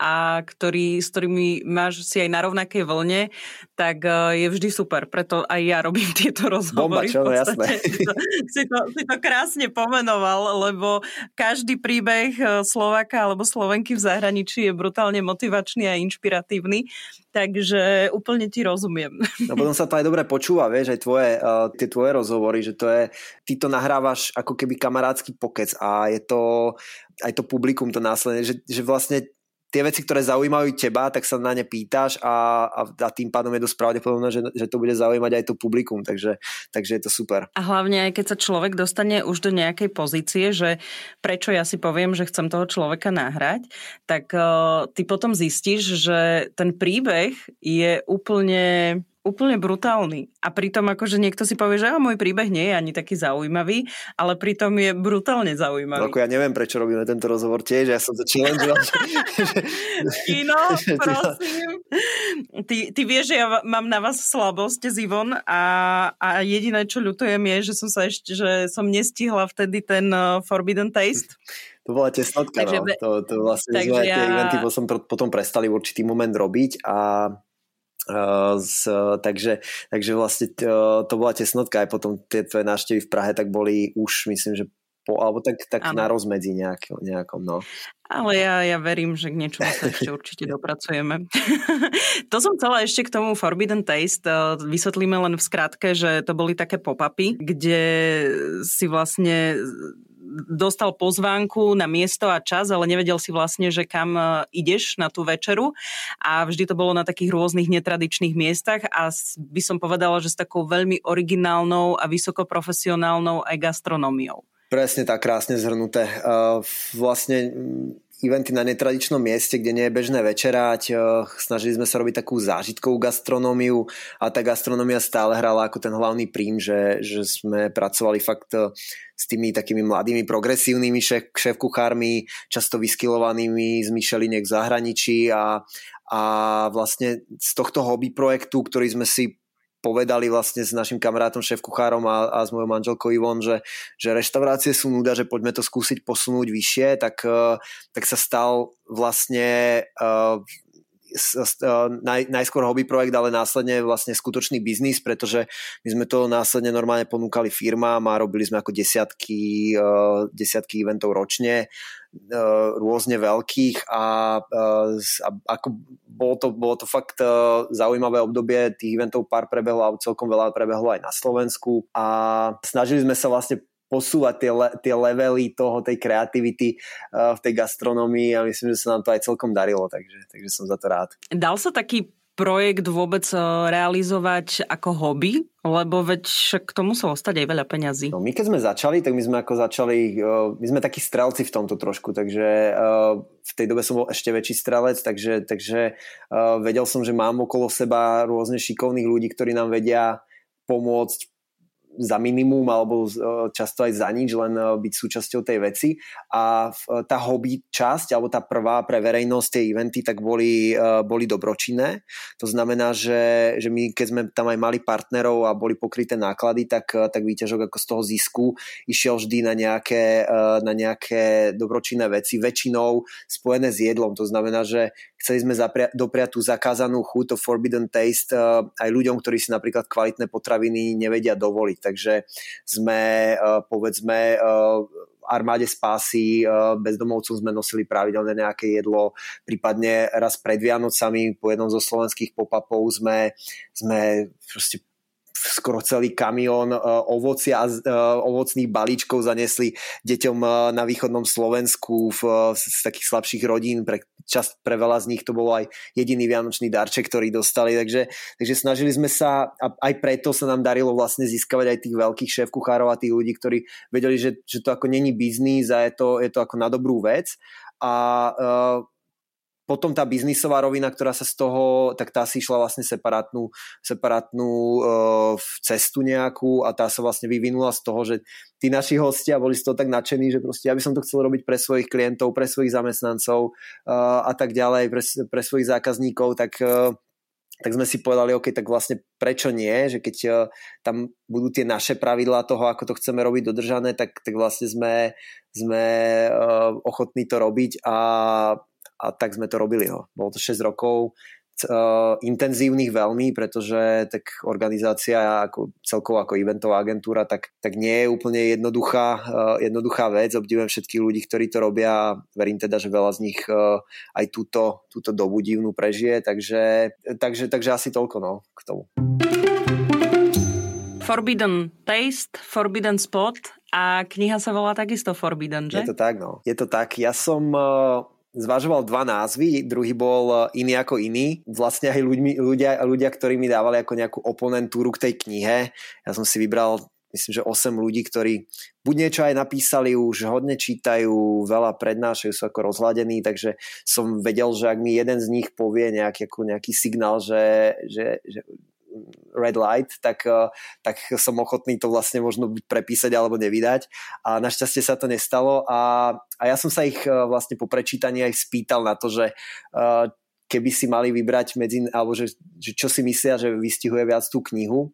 a ktorí, s ktorými máš si aj na rovnakej vlne, tak uh, je vždy super. Preto aj ja robím tieto rozhovory. Bomba, čo, no jasné. Si to, si, to, si to krásne pomenoval, lebo každý príbeh uh, Slovaka alebo Slovenky v zahraničí je brutálne motivačný a inšpiratívny. Takže úplne ti rozumiem. No potom sa to aj dobre počúva, vieš, aj tvoje, uh, tie tvoje rozhovory, že to je, ty to nahrávaš ako keby kamarátsky pokec a je to, aj to publikum to následne, že, že vlastne tie veci, ktoré zaujímajú teba, tak sa na ne pýtaš a, a, a tým pádom je dosť pravdepodobné, že, že to bude zaujímať aj to publikum, takže, takže je to super. A hlavne aj keď sa človek dostane už do nejakej pozície, že prečo ja si poviem, že chcem toho človeka nahrať, tak uh, ty potom zistíš, že ten príbeh je úplne úplne brutálny. A pritom akože niekto si povie, že oh, môj príbeh nie je ani taký zaujímavý, ale pritom je brutálne zaujímavý. Ako ja neviem, prečo robíme tento rozhovor tiež, ja som to challenge. Kino, prosím. Ty, ty vieš, že ja mám na vás slabosť z Ivon a, a jediné, čo ľutujem je, že som sa ešte, že som nestihla vtedy ten uh, Forbidden Taste. To bola tesnotka, takže, no. To, to vlastne takže sme ja... tie eventy potom, potom prestali v určitý moment robiť a Uh, z, takže, takže vlastne to, to bola tesnotka aj potom tie tvoje návštevy v Prahe tak boli už myslím, že po, alebo tak, tak na rozmedzi nejak, nejakom, no. Ale ja, ja verím, že k niečomu sa ešte určite dopracujeme. to som chcela ešte k tomu Forbidden Taste. Vysvetlíme len v skratke, že to boli také pop-upy, kde si vlastne dostal pozvánku na miesto a čas, ale nevedel si vlastne, že kam e, ideš na tú večeru a vždy to bolo na takých rôznych netradičných miestach a by som povedala, že s takou veľmi originálnou a vysokoprofesionálnou aj gastronómiou. Presne tak, krásne zhrnuté. Vlastne eventy na netradičnom mieste, kde nie je bežné večerať. Eh, snažili sme sa robiť takú zážitkovú gastronómiu a tá gastronómia stále hrala ako ten hlavný prím, že, že sme pracovali fakt eh, s tými takými mladými progresívnymi šéf, šéf-kuchármi, často vyskilovanými z Myšeliniek v zahraničí a, a vlastne z tohto hobby projektu, ktorý sme si povedali vlastne s našim kamarátom, šéf-kuchárom a, a s mojou manželkou Ivon, že, že reštaurácie sú nuda, že poďme to skúsiť posunúť vyššie, tak, eh, tak sa stal vlastne uh, naj, najskôr hobby projekt, ale následne vlastne skutočný biznis, pretože my sme to následne normálne ponúkali firmám a robili sme ako desiatky, uh, desiatky eventov ročne uh, rôzne veľkých a, a ako bolo to, bolo to fakt zaujímavé obdobie, tých eventov pár prebehlo a celkom veľa prebehlo aj na Slovensku a snažili sme sa vlastne posúvať tie, le, tie levely toho, tej kreativity uh, v tej gastronomii a myslím, že sa nám to aj celkom darilo, takže, takže som za to rád. Dal sa taký projekt vôbec realizovať ako hobby? Lebo veď však to muselo stať aj veľa peňazí. No, my keď sme začali, tak my sme ako začali, my sme takí strelci v tomto trošku, takže v tej dobe som bol ešte väčší strelec, takže, takže vedel som, že mám okolo seba rôzne šikovných ľudí, ktorí nám vedia pomôcť za minimum alebo e, často aj za nič, len e, byť súčasťou tej veci. A e, tá hobby časť, alebo tá prvá pre verejnosť, tie eventy, tak boli, boli dobročinné. To znamená, že, že my keď sme tam aj mali partnerov a boli pokryté náklady, tak, tak výťažok ako z toho zisku išiel vždy na nejaké, na nejaké dobročinné veci, väčšinou spojené s jedlom. To znamená, že chceli sme zapria- dopriať tú zakázanú chuť, to forbidden taste aj ľuďom, ktorí si napríklad kvalitné potraviny nevedia dovoliť takže sme eh, povedzme eh, armáde spásy, eh, bezdomovcom sme nosili pravidelne nejaké jedlo, prípadne raz pred Vianocami po jednom zo slovenských pop-upov sme, sme proste skoro celý kamión e, ovocia e, ovocných balíčkov zanesli deťom e, na východnom Slovensku v, z takých slabších rodín. Pre, čas pre veľa z nich to bolo aj jediný vianočný darček, ktorý dostali. Takže, takže snažili sme sa a aj preto sa nám darilo vlastne získavať aj tých veľkých šéf kuchárov a tých ľudí, ktorí vedeli, že, že to ako není biznis a je to, je to ako na dobrú vec. A uh, potom tá biznisová rovina, ktorá sa z toho, tak tá si išla vlastne separátnu, separátnu uh, cestu nejakú a tá sa vlastne vyvinula z toho, že tí naši hostia boli z toho tak nadšení, že proste ja by som to chcel robiť pre svojich klientov, pre svojich zamestnancov uh, a tak ďalej, pre, pre svojich zákazníkov, tak uh, tak sme si povedali, OK, tak vlastne prečo nie, že keď uh, tam budú tie naše pravidlá toho, ako to chceme robiť dodržané, tak, tak vlastne sme, sme uh, ochotní to robiť a a tak sme to robili. No. Bolo to 6 rokov uh, intenzívnych veľmi, pretože tak organizácia ako, celkovo ako eventová agentúra tak, tak nie je úplne jednoduchá, uh, jednoduchá vec. Obdivujem všetkých ľudí, ktorí to robia a verím teda, že veľa z nich uh, aj túto, túto dobu divnú prežije, takže, takže, takže asi toľko no, k tomu. Forbidden Taste, Forbidden Spot a kniha sa volá takisto Forbidden, že? Je to tak, no. Je to tak. Ja som uh, zvažoval dva názvy, druhý bol iný ako iný. Vlastne aj ľuďmi, ľudia, ľudia, ktorí mi dávali ako nejakú oponentúru k tej knihe. Ja som si vybral myslím, že 8 ľudí, ktorí buď niečo aj napísali, už hodne čítajú, veľa prednášajú, sú ako rozhľadení, takže som vedel, že ak mi jeden z nich povie nejaký, nejaký signál, že, že, že red light, tak, eh, tak som ochotný to vlastne možno prepísať alebo nevydať. A našťastie sa to nestalo a, a ja som sa ich eh, vlastne po prečítaní aj spýtal na to, že eh, keby si mali vybrať medzi, alebo že, že čo si myslia, že vystihuje viac tú knihu.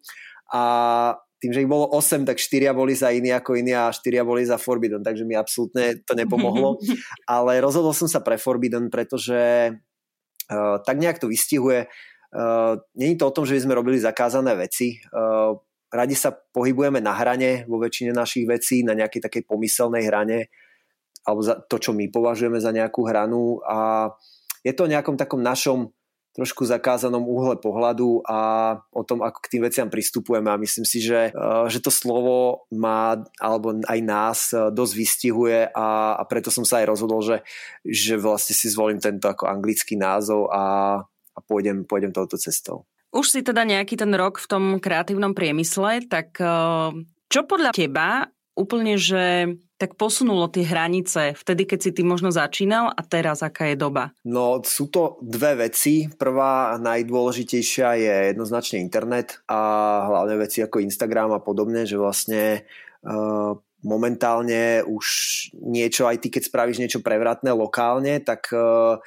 A tým, že ich bolo 8, tak 4 boli za iný ako iný a 4 boli za Forbidden, takže mi absolútne to nepomohlo. Ale rozhodol som sa pre Forbidden, pretože uh, tak nejak to vystihuje. Uh, Není to o tom, že by sme robili zakázané veci. Uh, radi sa pohybujeme na hrane vo väčšine našich vecí, na nejakej takej pomyselnej hrane, alebo za to, čo my považujeme za nejakú hranu a je to o nejakom takom našom trošku zakázanom úhle pohľadu a o tom, ako k tým veciam pristupujeme a myslím si, že, eh, že to slovo má, alebo aj nás eh, dosť vystihuje a, a preto som sa aj rozhodol, že, že vlastne si zvolím tento ako anglický názov a, a pôjdem, pôjdem touto cestou. Už si teda nejaký ten rok v tom kreatívnom priemysle, tak eh, čo podľa teba úplne, že tak posunulo tie hranice vtedy, keď si ty možno začínal a teraz aká je doba? No sú to dve veci. Prvá najdôležitejšia je jednoznačne internet a hlavne veci ako Instagram a podobne, že vlastne uh, momentálne už niečo, aj ty keď spravíš niečo prevratné lokálne, tak, uh,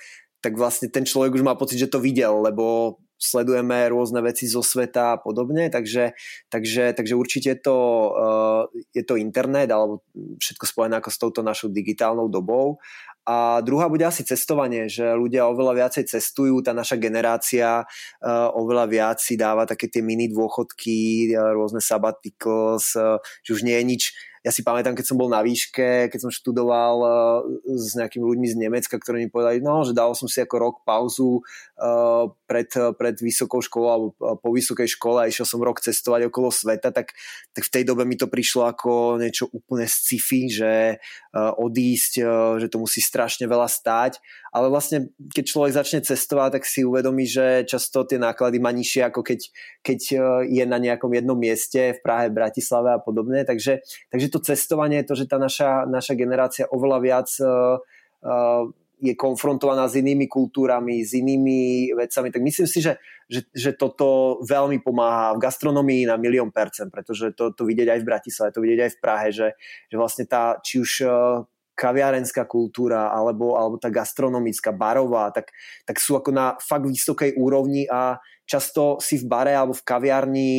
tak vlastne ten človek už má pocit, že to videl, lebo sledujeme rôzne veci zo sveta a podobne, takže, takže, takže určite to, uh, je to internet alebo všetko spojené ako s touto našou digitálnou dobou. A druhá bude asi cestovanie, že ľudia oveľa viacej cestujú, tá naša generácia uh, oveľa viac si dáva také tie mini dôchodky, uh, rôzne sabbaticals, uh, že už nie je nič ja si pamätám, keď som bol na výške, keď som študoval uh, s nejakými ľuďmi z Nemecka, ktorí mi povedali, no, že dal som si ako rok pauzu uh, pred, pred vysokou školou alebo uh, po vysokej škole a išiel som rok cestovať okolo sveta, tak, tak v tej dobe mi to prišlo ako niečo úplne sci-fi, že odísť, že to musí strašne veľa stáť, ale vlastne keď človek začne cestovať, tak si uvedomí, že často tie náklady má nižšie ako keď, keď je na nejakom jednom mieste v Prahe, Bratislave a podobne, takže, takže to cestovanie, to, že tá naša, naša generácia oveľa viac uh, uh, je konfrontovaná s inými kultúrami, s inými vecami, tak myslím si, že, že, že toto veľmi pomáha v gastronomii na milión percent, pretože to, to vidieť aj v Bratislave, to vidieť aj v Prahe, že, že vlastne tá, či už kaviarenská kultúra alebo, alebo tá gastronomická, barová, tak, tak sú ako na fakt vysokej úrovni a často si v bare alebo v kaviarni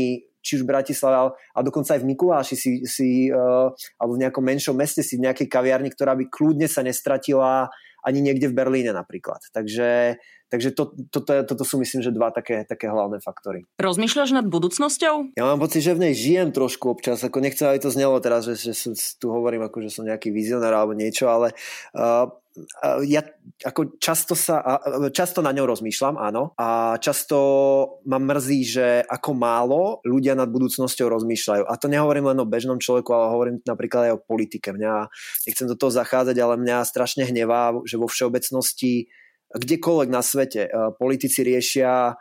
či už v Bratislave, a dokonca aj v Mikuláši si, si uh, alebo v nejakom menšom meste si v nejakej kaviarni, ktorá by kľudne sa nestratila ani niekde v Berlíne napríklad. Takže, takže to, to, to, toto sú myslím, že dva také, také hlavné faktory. Rozmýšľaš nad budúcnosťou? Ja mám pocit, že v nej žijem trošku občas. Ako nechcem, aby to znelo teraz, že, že, že tu hovorím ako, že som nejaký vizionár alebo niečo, ale uh, ja ako často sa, často na ňou rozmýšľam, áno, a často ma mrzí, že ako málo ľudia nad budúcnosťou rozmýšľajú. A to nehovorím len o bežnom človeku, ale hovorím napríklad aj o politike. Mňa, nechcem do toho zachádzať, ale mňa strašne hnevá, že vo všeobecnosti kdekoľvek na svete politici riešia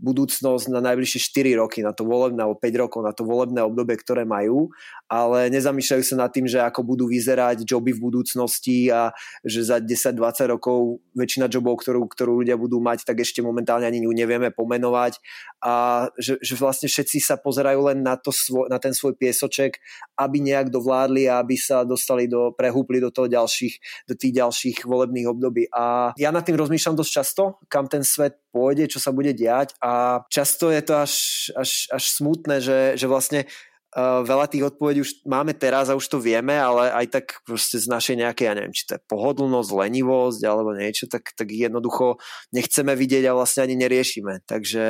budúcnosť na najbližšie 4 roky, na to volebné, alebo 5 rokov, na to volebné obdobie, ktoré majú, ale nezamýšľajú sa nad tým, že ako budú vyzerať joby v budúcnosti a že za 10-20 rokov väčšina jobov, ktorú, ktorú ľudia budú mať, tak ešte momentálne ani ju nevieme pomenovať a že, že vlastne všetci sa pozerajú len na, to svoj, na ten svoj piesoček, aby nejak dovládli a aby sa dostali do, prehúpli do toho ďalších, do tých ďalších volebných období. A ja nad tým rozmýšľam dosť často, kam ten svet pôjde, čo sa bude diať a často je to až, až, až smutné, že, že vlastne Uh, veľa tých odpovedí už máme teraz a už to vieme, ale aj tak proste z našej nejakej, ja neviem, či to je pohodlnosť, lenivosť alebo niečo, tak, tak jednoducho nechceme vidieť a vlastne ani neriešime. Takže,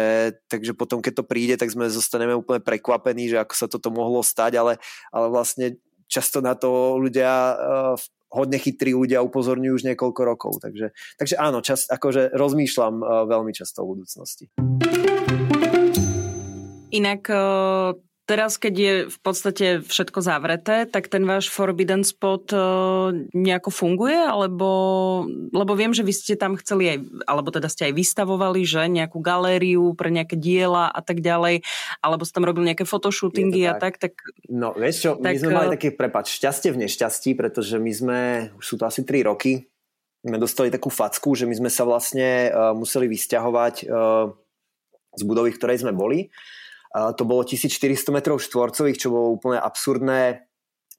takže potom, keď to príde, tak sme zostaneme úplne prekvapení, že ako sa toto mohlo stať, ale, ale vlastne často na to ľudia uh, hodne chytrí ľudia upozorňujú už niekoľko rokov. Takže, takže áno, čas, akože rozmýšľam uh, veľmi často o budúcnosti. Inak uh teraz, keď je v podstate všetko zavreté, tak ten váš Forbidden Spot uh, nejako funguje? Alebo, lebo viem, že vy ste tam chceli aj, alebo teda ste aj vystavovali, že nejakú galériu pre nejaké diela a tak ďalej, alebo ste tam robili nejaké fotoshootingy a tak, tak... No, vieš čo, tak, my sme mali e, také, prepač, šťastie v nešťastí, pretože my sme, už sú to asi 3 roky, sme dostali takú facku, že my sme sa vlastne uh, museli vysťahovať uh, z budovy, v ktorej sme boli. To bolo 1400 m štvorcových, čo bolo úplne absurdné.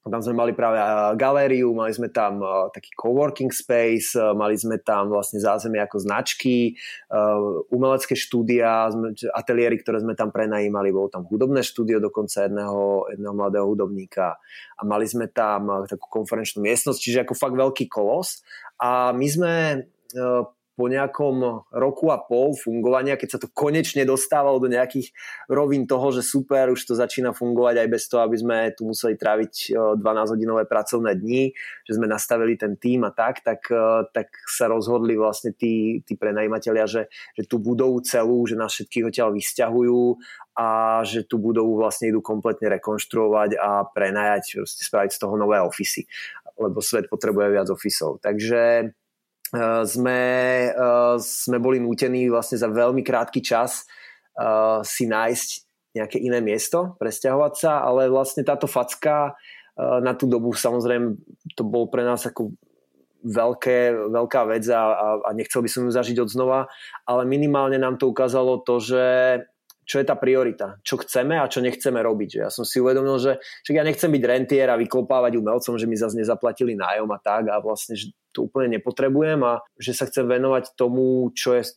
Tam sme mali práve galériu, mali sme tam taký coworking space, mali sme tam vlastne zázemie ako značky, umelecké štúdia, ateliéry, ktoré sme tam prenajímali, bolo tam hudobné štúdio dokonca jedného, jedného mladého hudobníka a mali sme tam takú konferenčnú miestnosť, čiže ako fakt veľký kolos a my sme po nejakom roku a pol fungovania, keď sa to konečne dostávalo do nejakých rovín toho, že super, už to začína fungovať aj bez toho, aby sme tu museli tráviť 12-hodinové e, pracovné dni, že sme nastavili ten tým a tak, tak, e, tak sa rozhodli vlastne tí, tí prenajímatelia, že, že tú budovu celú, že nás všetkých odtiaľ vysťahujú a že tú budovu vlastne idú kompletne rekonštruovať a prenajať, spraviť z toho nové ofisy lebo svet potrebuje viac ofisov. Takže sme, uh, sme boli nútení vlastne za veľmi krátky čas uh, si nájsť nejaké iné miesto, presťahovať sa, ale vlastne táto facka na tú dobu samozrejme to bol pre nás ako veľké, veľká vec a, a nechcel by som ju zažiť od znova, ale minimálne nám to ukázalo to, že čo je tá priorita, čo chceme a čo nechceme robiť. Ja som si uvedomil, že, že ja nechcem byť rentier a vyklopávať umelcom, že mi zase nezaplatili nájom a tak a vlastne že to úplne nepotrebujem a že sa chcem venovať tomu, čo je,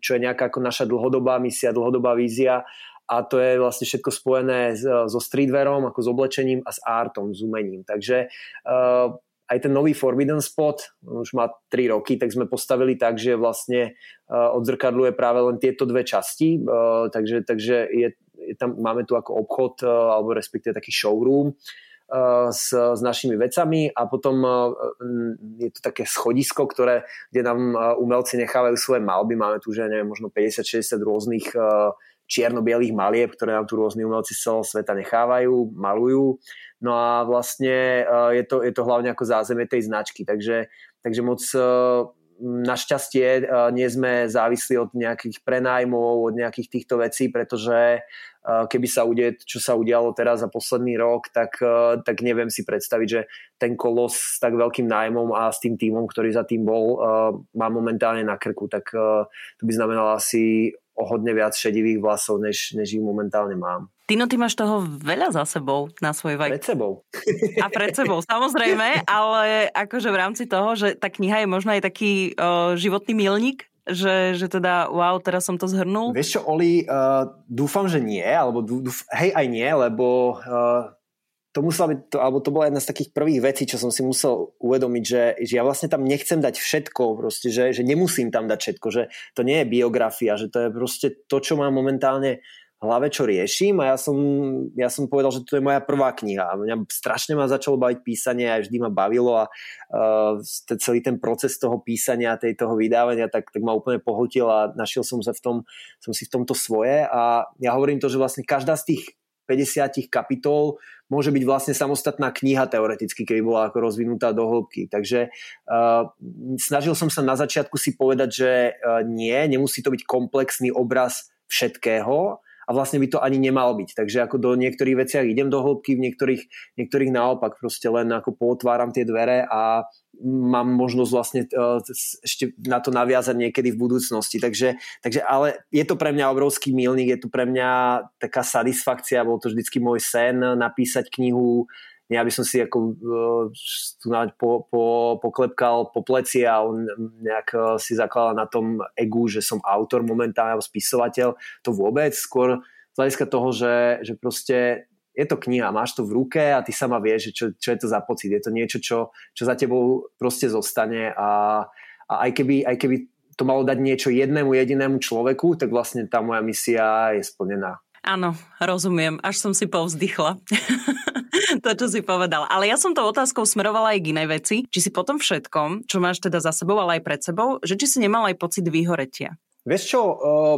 čo je nejaká ako naša dlhodobá misia, dlhodobá vízia a to je vlastne všetko spojené so streetwearom, ako s oblečením a s artom, s umením. Takže uh, aj ten nový Forbidden Spot, už má 3 roky, tak sme postavili tak, že vlastne uh, odzrkadluje práve len tieto dve časti, uh, takže, takže je, je tam, máme tu ako obchod, uh, alebo respektíve taký showroom s, s našimi vecami a potom je to také schodisko, ktoré, kde nám uh, umelci nechávajú svoje malby, máme tu, že neviem, možno 50-60 rôznych čierno-bielých malieb, ktoré nám tu rôzni umelci z celého sveta nechávajú, malujú. No a vlastne eh, je to, je to hlavne ako zázemie tej značky, takže, takže moc eh, našťastie eh, nie sme závislí od nejakých prenájmov, od nejakých týchto vecí, pretože keby sa udie, čo sa udialo teraz za posledný rok, tak, tak neviem si predstaviť, že ten kolos s tak veľkým nájmom a s tým týmom, ktorý za tým bol, má momentálne na krku, tak to by znamenalo asi o hodne viac šedivých vlasov, než, než ich momentálne mám. Tino, ty máš toho veľa za sebou na svoj vajk. Pred sebou. A pred sebou, samozrejme, ale akože v rámci toho, že tá kniha je možno aj taký uh, životný milník, že, že teda wow, teraz som to zhrnul? Vieš čo, Oli, uh, dúfam, že nie, alebo dúf, hej aj nie, lebo uh, to musela byť, to, alebo to bola jedna z takých prvých vecí, čo som si musel uvedomiť, že, že ja vlastne tam nechcem dať všetko, proste, že, že nemusím tam dať všetko, že to nie je biografia, že to je proste to, čo mám momentálne hlave, čo riešim a ja som, ja som povedal, že to je moja prvá kniha. A mňa strašne ma začalo baviť písanie a vždy ma bavilo a uh, celý ten proces toho písania, tej, toho vydávania, tak, tak ma úplne pohltil a našiel som sa v tom, som si v tomto svoje a ja hovorím to, že vlastne každá z tých 50 kapitol môže byť vlastne samostatná kniha teoreticky, keby bola ako rozvinutá do hĺbky. Takže uh, snažil som sa na začiatku si povedať, že uh, nie, nemusí to byť komplexný obraz všetkého, a vlastne by to ani nemal byť. Takže ako do niektorých veciach idem do hĺbky, v niektorých, niektorých naopak proste len ako potváram tie dvere a mám možnosť vlastne uh, ešte na to naviazať niekedy v budúcnosti. Takže, takže ale je to pre mňa obrovský milník, je to pre mňa taká satisfakcia, bol to vždycky môj sen napísať knihu nie aby som si ako uh, po, po, poklepkal po pleci a on nejak uh, si zakladal na tom egu, že som autor momentálne alebo spisovateľ. To vôbec, skôr z hľadiska toho, že, že proste je to kniha, máš to v ruke a ty sama vieš, čo, čo je to za pocit. Je to niečo, čo, čo za tebou proste zostane a, a aj, keby, aj keby to malo dať niečo jednému jedinému človeku, tak vlastne tá moja misia je splnená. Áno, rozumiem. Až som si povzdychla. to, čo si povedal. Ale ja som to otázkou smerovala aj k inej veci. Či si potom všetkom, čo máš teda za sebou, ale aj pred sebou, že či si nemal aj pocit vyhoretia? Vieš čo, uh,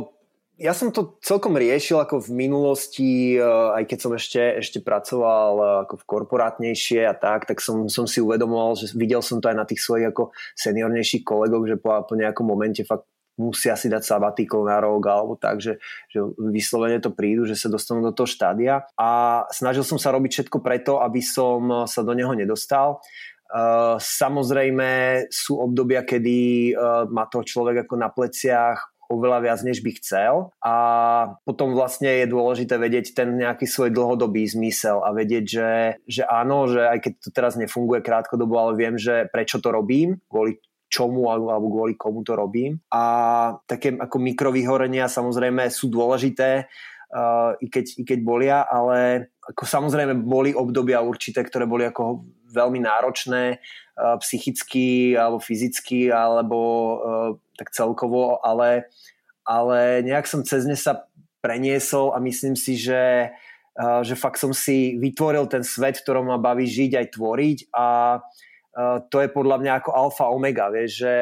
ja som to celkom riešil ako v minulosti, aj keď som ešte, ešte pracoval ako v korporátnejšie a tak, tak som, som si uvedomoval, že videl som to aj na tých svojich ako seniornejších kolegov, že po, po nejakom momente fakt musia si dať sabatikov na rok alebo tak, že, že vyslovene to prídu, že sa dostanú do toho štádia a snažil som sa robiť všetko preto, aby som sa do neho nedostal. Uh, samozrejme sú obdobia, kedy uh, má to človek ako na pleciach oveľa viac, než by chcel a potom vlastne je dôležité vedieť ten nejaký svoj dlhodobý zmysel a vedieť, že, že áno, že aj keď to teraz nefunguje krátkodobo, ale viem, že prečo to robím, kvôli čomu alebo kvôli komu to robím. A také ako mikrovyhorenia samozrejme sú dôležité, uh, i, keď, i keď bolia, ale ako samozrejme boli obdobia určité, ktoré boli ako veľmi náročné uh, psychicky alebo fyzicky alebo uh, tak celkovo, ale, ale nejak som cez ne sa preniesol a myslím si, že, uh, že fakt som si vytvoril ten svet, v ktorom ma baví žiť aj tvoriť a uh, to je podľa mňa ako alfa omega, vieš, že,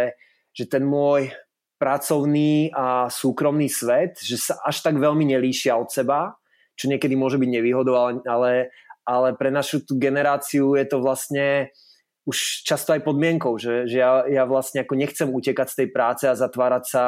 že ten môj pracovný a súkromný svet, že sa až tak veľmi nelíšia od seba, čo niekedy môže byť nevýhodou, ale, ale, pre našu tú generáciu je to vlastne už často aj podmienkou, že, že ja, ja vlastne ako nechcem utekať z tej práce a zatvárať sa,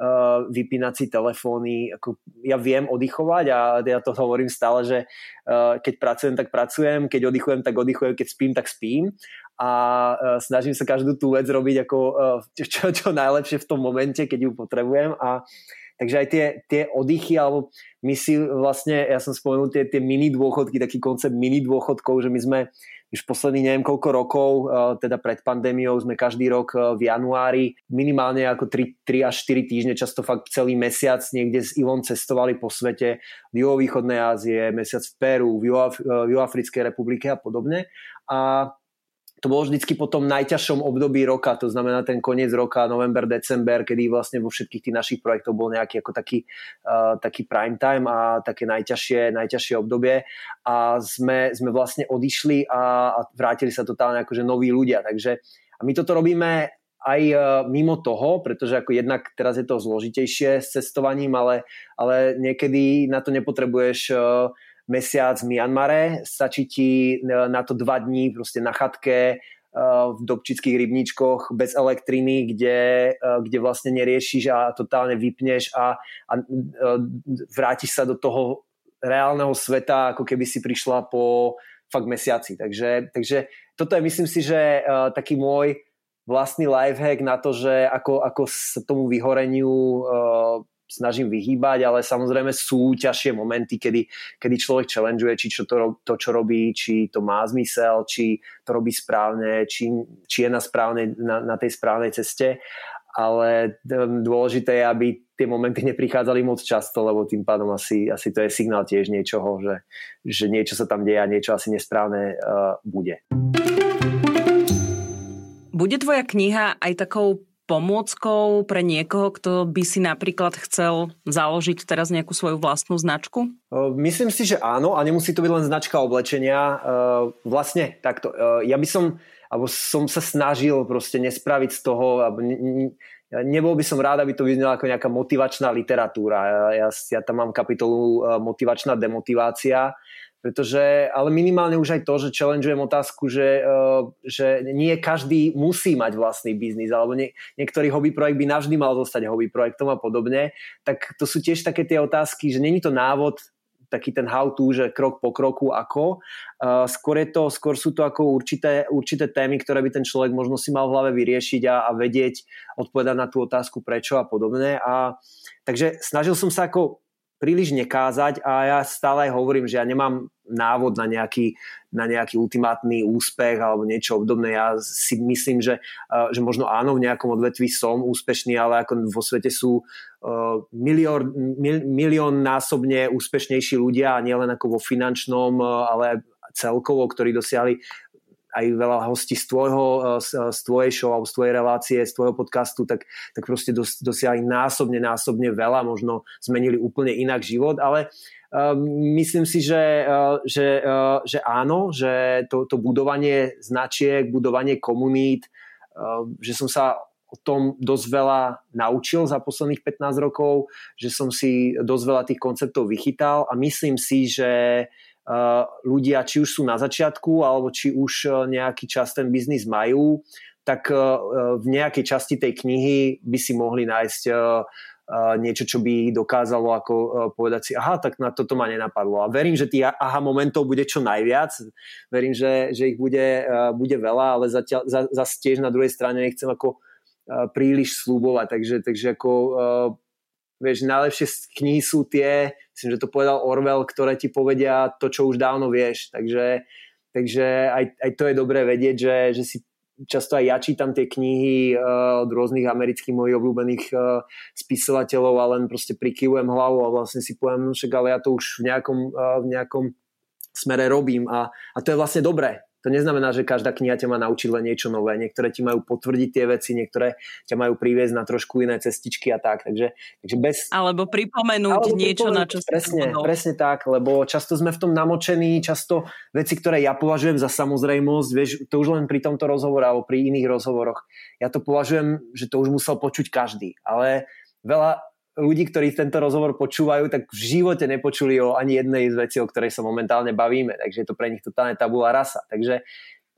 uh, vypínať si telefóny. Ako ja viem oddychovať a ja to hovorím stále, že uh, keď pracujem, tak pracujem, keď oddychujem, tak oddychujem, keď spím, tak spím a uh, snažím sa každú tú vec robiť ako uh, čo, čo najlepšie v tom momente, keď ju potrebujem a Takže aj tie, tie oddychy, alebo my si vlastne, ja som spomenul tie, tie mini dôchodky, taký koncept mini dôchodkov, že my sme už posledných neviem koľko rokov, uh, teda pred pandémiou, sme každý rok uh, v januári minimálne ako 3, 3 až 4 týždne, často fakt celý mesiac niekde s Ivon cestovali po svete, v juhovýchodnej Ázie, mesiac v Peru, v, Juhoaf- v Juhoafrickej republike a podobne. A to bolo vždycky po tom najťažšom období roka, to znamená ten koniec roka, november, december, kedy vlastne vo všetkých tých našich projektoch bol nejaký ako taký, uh, taký prime time a také najťažšie, najťažšie obdobie. A sme, sme vlastne odišli a, a vrátili sa totálne akože noví ľudia, takže a my toto robíme aj uh, mimo toho, pretože ako jednak teraz je to zložitejšie s cestovaním, ale, ale niekedy na to nepotrebuješ uh, mesiac v Myanmare, stačí ti e, na to dva dní proste na chatke e, v dobčických rybníčkoch bez elektriny, kde, e, kde vlastne neriešiš a totálne vypneš a, a vrátiš sa do toho reálneho sveta, ako keby si prišla po fakt mesiaci. Takže, takže toto je myslím si, že taký môj vlastný lifehack na to, že ako, ako sa tomu vyhoreniu snažím vyhýbať, ale samozrejme sú ťažšie momenty, kedy, kedy človek challengeuje, či čo to, to, čo robí, či to má zmysel, či to robí správne, či, či je na, správnej, na, na tej správnej ceste ale dôležité je, aby tie momenty neprichádzali moc často, lebo tým pádom asi, asi to je signál tiež niečoho, že, že niečo sa tam deje a niečo asi nesprávne uh, bude. Bude tvoja kniha aj takou pomôckou pre niekoho, kto by si napríklad chcel založiť teraz nejakú svoju vlastnú značku? Myslím si, že áno a nemusí to byť len značka oblečenia. Vlastne takto. Ja by som, alebo som sa snažil proste nespraviť z toho, alebo ne, nebol by som rád, aby to vyznelo ako nejaká motivačná literatúra. Ja, ja tam mám kapitolu motivačná demotivácia, pretože, ale minimálne už aj to, že challengeujem otázku, že, uh, že nie každý musí mať vlastný biznis, alebo nie, niektorý hobby projekt by navždy mal zostať hobby projektom a podobne, tak to sú tiež také tie otázky, že není to návod taký ten how to, že krok po kroku ako. Uh, skôr, je to, skôr sú to ako určité, určité témy, ktoré by ten človek možno si mal v hlave vyriešiť a, a vedieť odpovedať na tú otázku prečo a podobne. A, takže snažil som sa ako príliš nekázať a ja stále aj hovorím, že ja nemám návod na nejaký, na nejaký ultimátny úspech alebo niečo obdobné. Ja si myslím, že, že možno áno, v nejakom odvetví som úspešný, ale ako vo svete sú uh, milión, mil, milión násobne úspešnejší ľudia nielen ako vo finančnom, ale celkovo, ktorí dosiahli aj veľa hostí z tvojho, eh, z tvojej show alebo z tvojej relácie, z tvojho podcastu, tak, tak proste dos, dosiahli násobne, násobne veľa, možno zmenili úplne inak život, ale uh, myslím si, že, uh, že, uh, že áno, že to, to budovanie značiek, budovanie komunít, uh, že som sa o tom dosť veľa naučil za posledných 15 rokov, že som si dosť veľa tých konceptov vychytal a myslím si, že ľudia, či už sú na začiatku, alebo či už nejaký čas ten biznis majú, tak v nejakej časti tej knihy by si mohli nájsť niečo, čo by dokázalo ako povedať si, aha, tak na toto ma nenapadlo. A verím, že tých aha momentov bude čo najviac. Verím, že, že ich bude, bude veľa, ale zatiaľ, za, zase tiež na druhej strane nechcem ako príliš slúbovať. Takže, takže ako vieš, najlepšie knihy sú tie, myslím, že to povedal Orwell, ktoré ti povedia to, čo už dávno vieš. Takže, takže aj, aj to je dobré vedieť, že, že si často aj ja čítam tie knihy uh, od rôznych amerických mojich obľúbených uh, spisovateľov a len proste prikyvujem hlavu a vlastne si poviem, no však ale ja to už v nejakom, uh, v nejakom smere robím a, a to je vlastne dobré. To neznamená, že každá kniha ťa má naučiť len niečo nové. Niektoré ti majú potvrdiť tie veci, niektoré ťa majú priviesť na trošku iné cestičky a tak. Takže, takže bez... Alebo pripomenúť alebo niečo, pripomenúť, na čo presne, presne tak, lebo často sme v tom namočení, často veci, ktoré ja považujem za samozrejmosť, vieš, to už len pri tomto rozhovore alebo pri iných rozhovoroch. Ja to považujem, že to už musel počuť každý. Ale veľa, ľudí, ktorí tento rozhovor počúvajú, tak v živote nepočuli o ani jednej z vecí, o ktorej sa momentálne bavíme. Takže je to pre nich totálne tabula rasa. Takže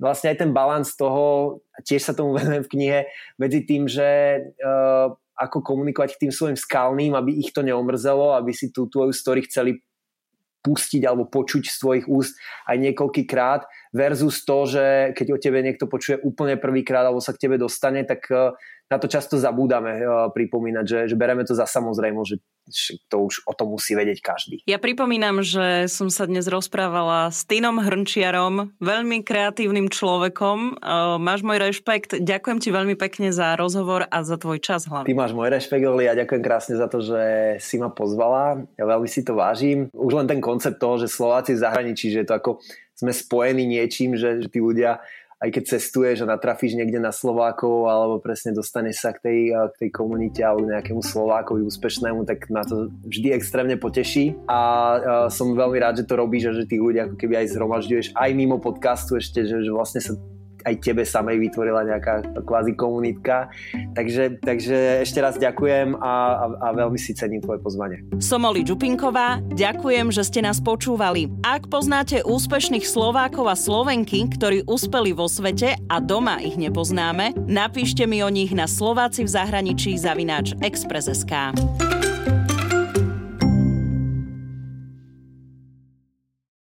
vlastne aj ten balans toho, tiež sa tomu venujem v knihe, medzi tým, že uh, ako komunikovať k tým svojim skalným, aby ich to neomrzelo, aby si tú tvoju story chceli pustiť alebo počuť z tvojich úst aj niekoľký krát versus to, že keď o tebe niekto počuje úplne prvýkrát alebo sa k tebe dostane, tak uh, na to často zabúdame uh, pripomínať, že, že bereme to za samozrejmo, že to už o tom musí vedieť každý. Ja pripomínam, že som sa dnes rozprávala s Týnom Hrnčiarom, veľmi kreatívnym človekom. Uh, máš môj rešpekt, ďakujem ti veľmi pekne za rozhovor a za tvoj čas hlavne. Ty máš môj rešpekt, Oli, a ďakujem krásne za to, že si ma pozvala. Ja veľmi si to vážim. Už len ten koncept toho, že Slováci v zahraničí, že to ako sme spojení niečím, že, že tí ľudia aj keď cestuješ a natrafíš niekde na Slovákov alebo presne dostaneš sa k tej, k tej komunite alebo nejakému Slovákovi úspešnému, tak na to vždy extrémne poteší. A som veľmi rád, že to robíš a že tí ľudia ako keby aj zhromažďuješ aj mimo podcastu ešte, že, že vlastne sa aj tebe samej vytvorila nejaká kvázi komunitka. Takže, takže ešte raz ďakujem a, a, a veľmi si cením tvoje pozvanie. Som Oli Čupinková, ďakujem, že ste nás počúvali. Ak poznáte úspešných Slovákov a Slovenky, ktorí uspeli vo svete a doma ich nepoznáme, napíšte mi o nich na Slováci v zahraničí zavináč Express.sk.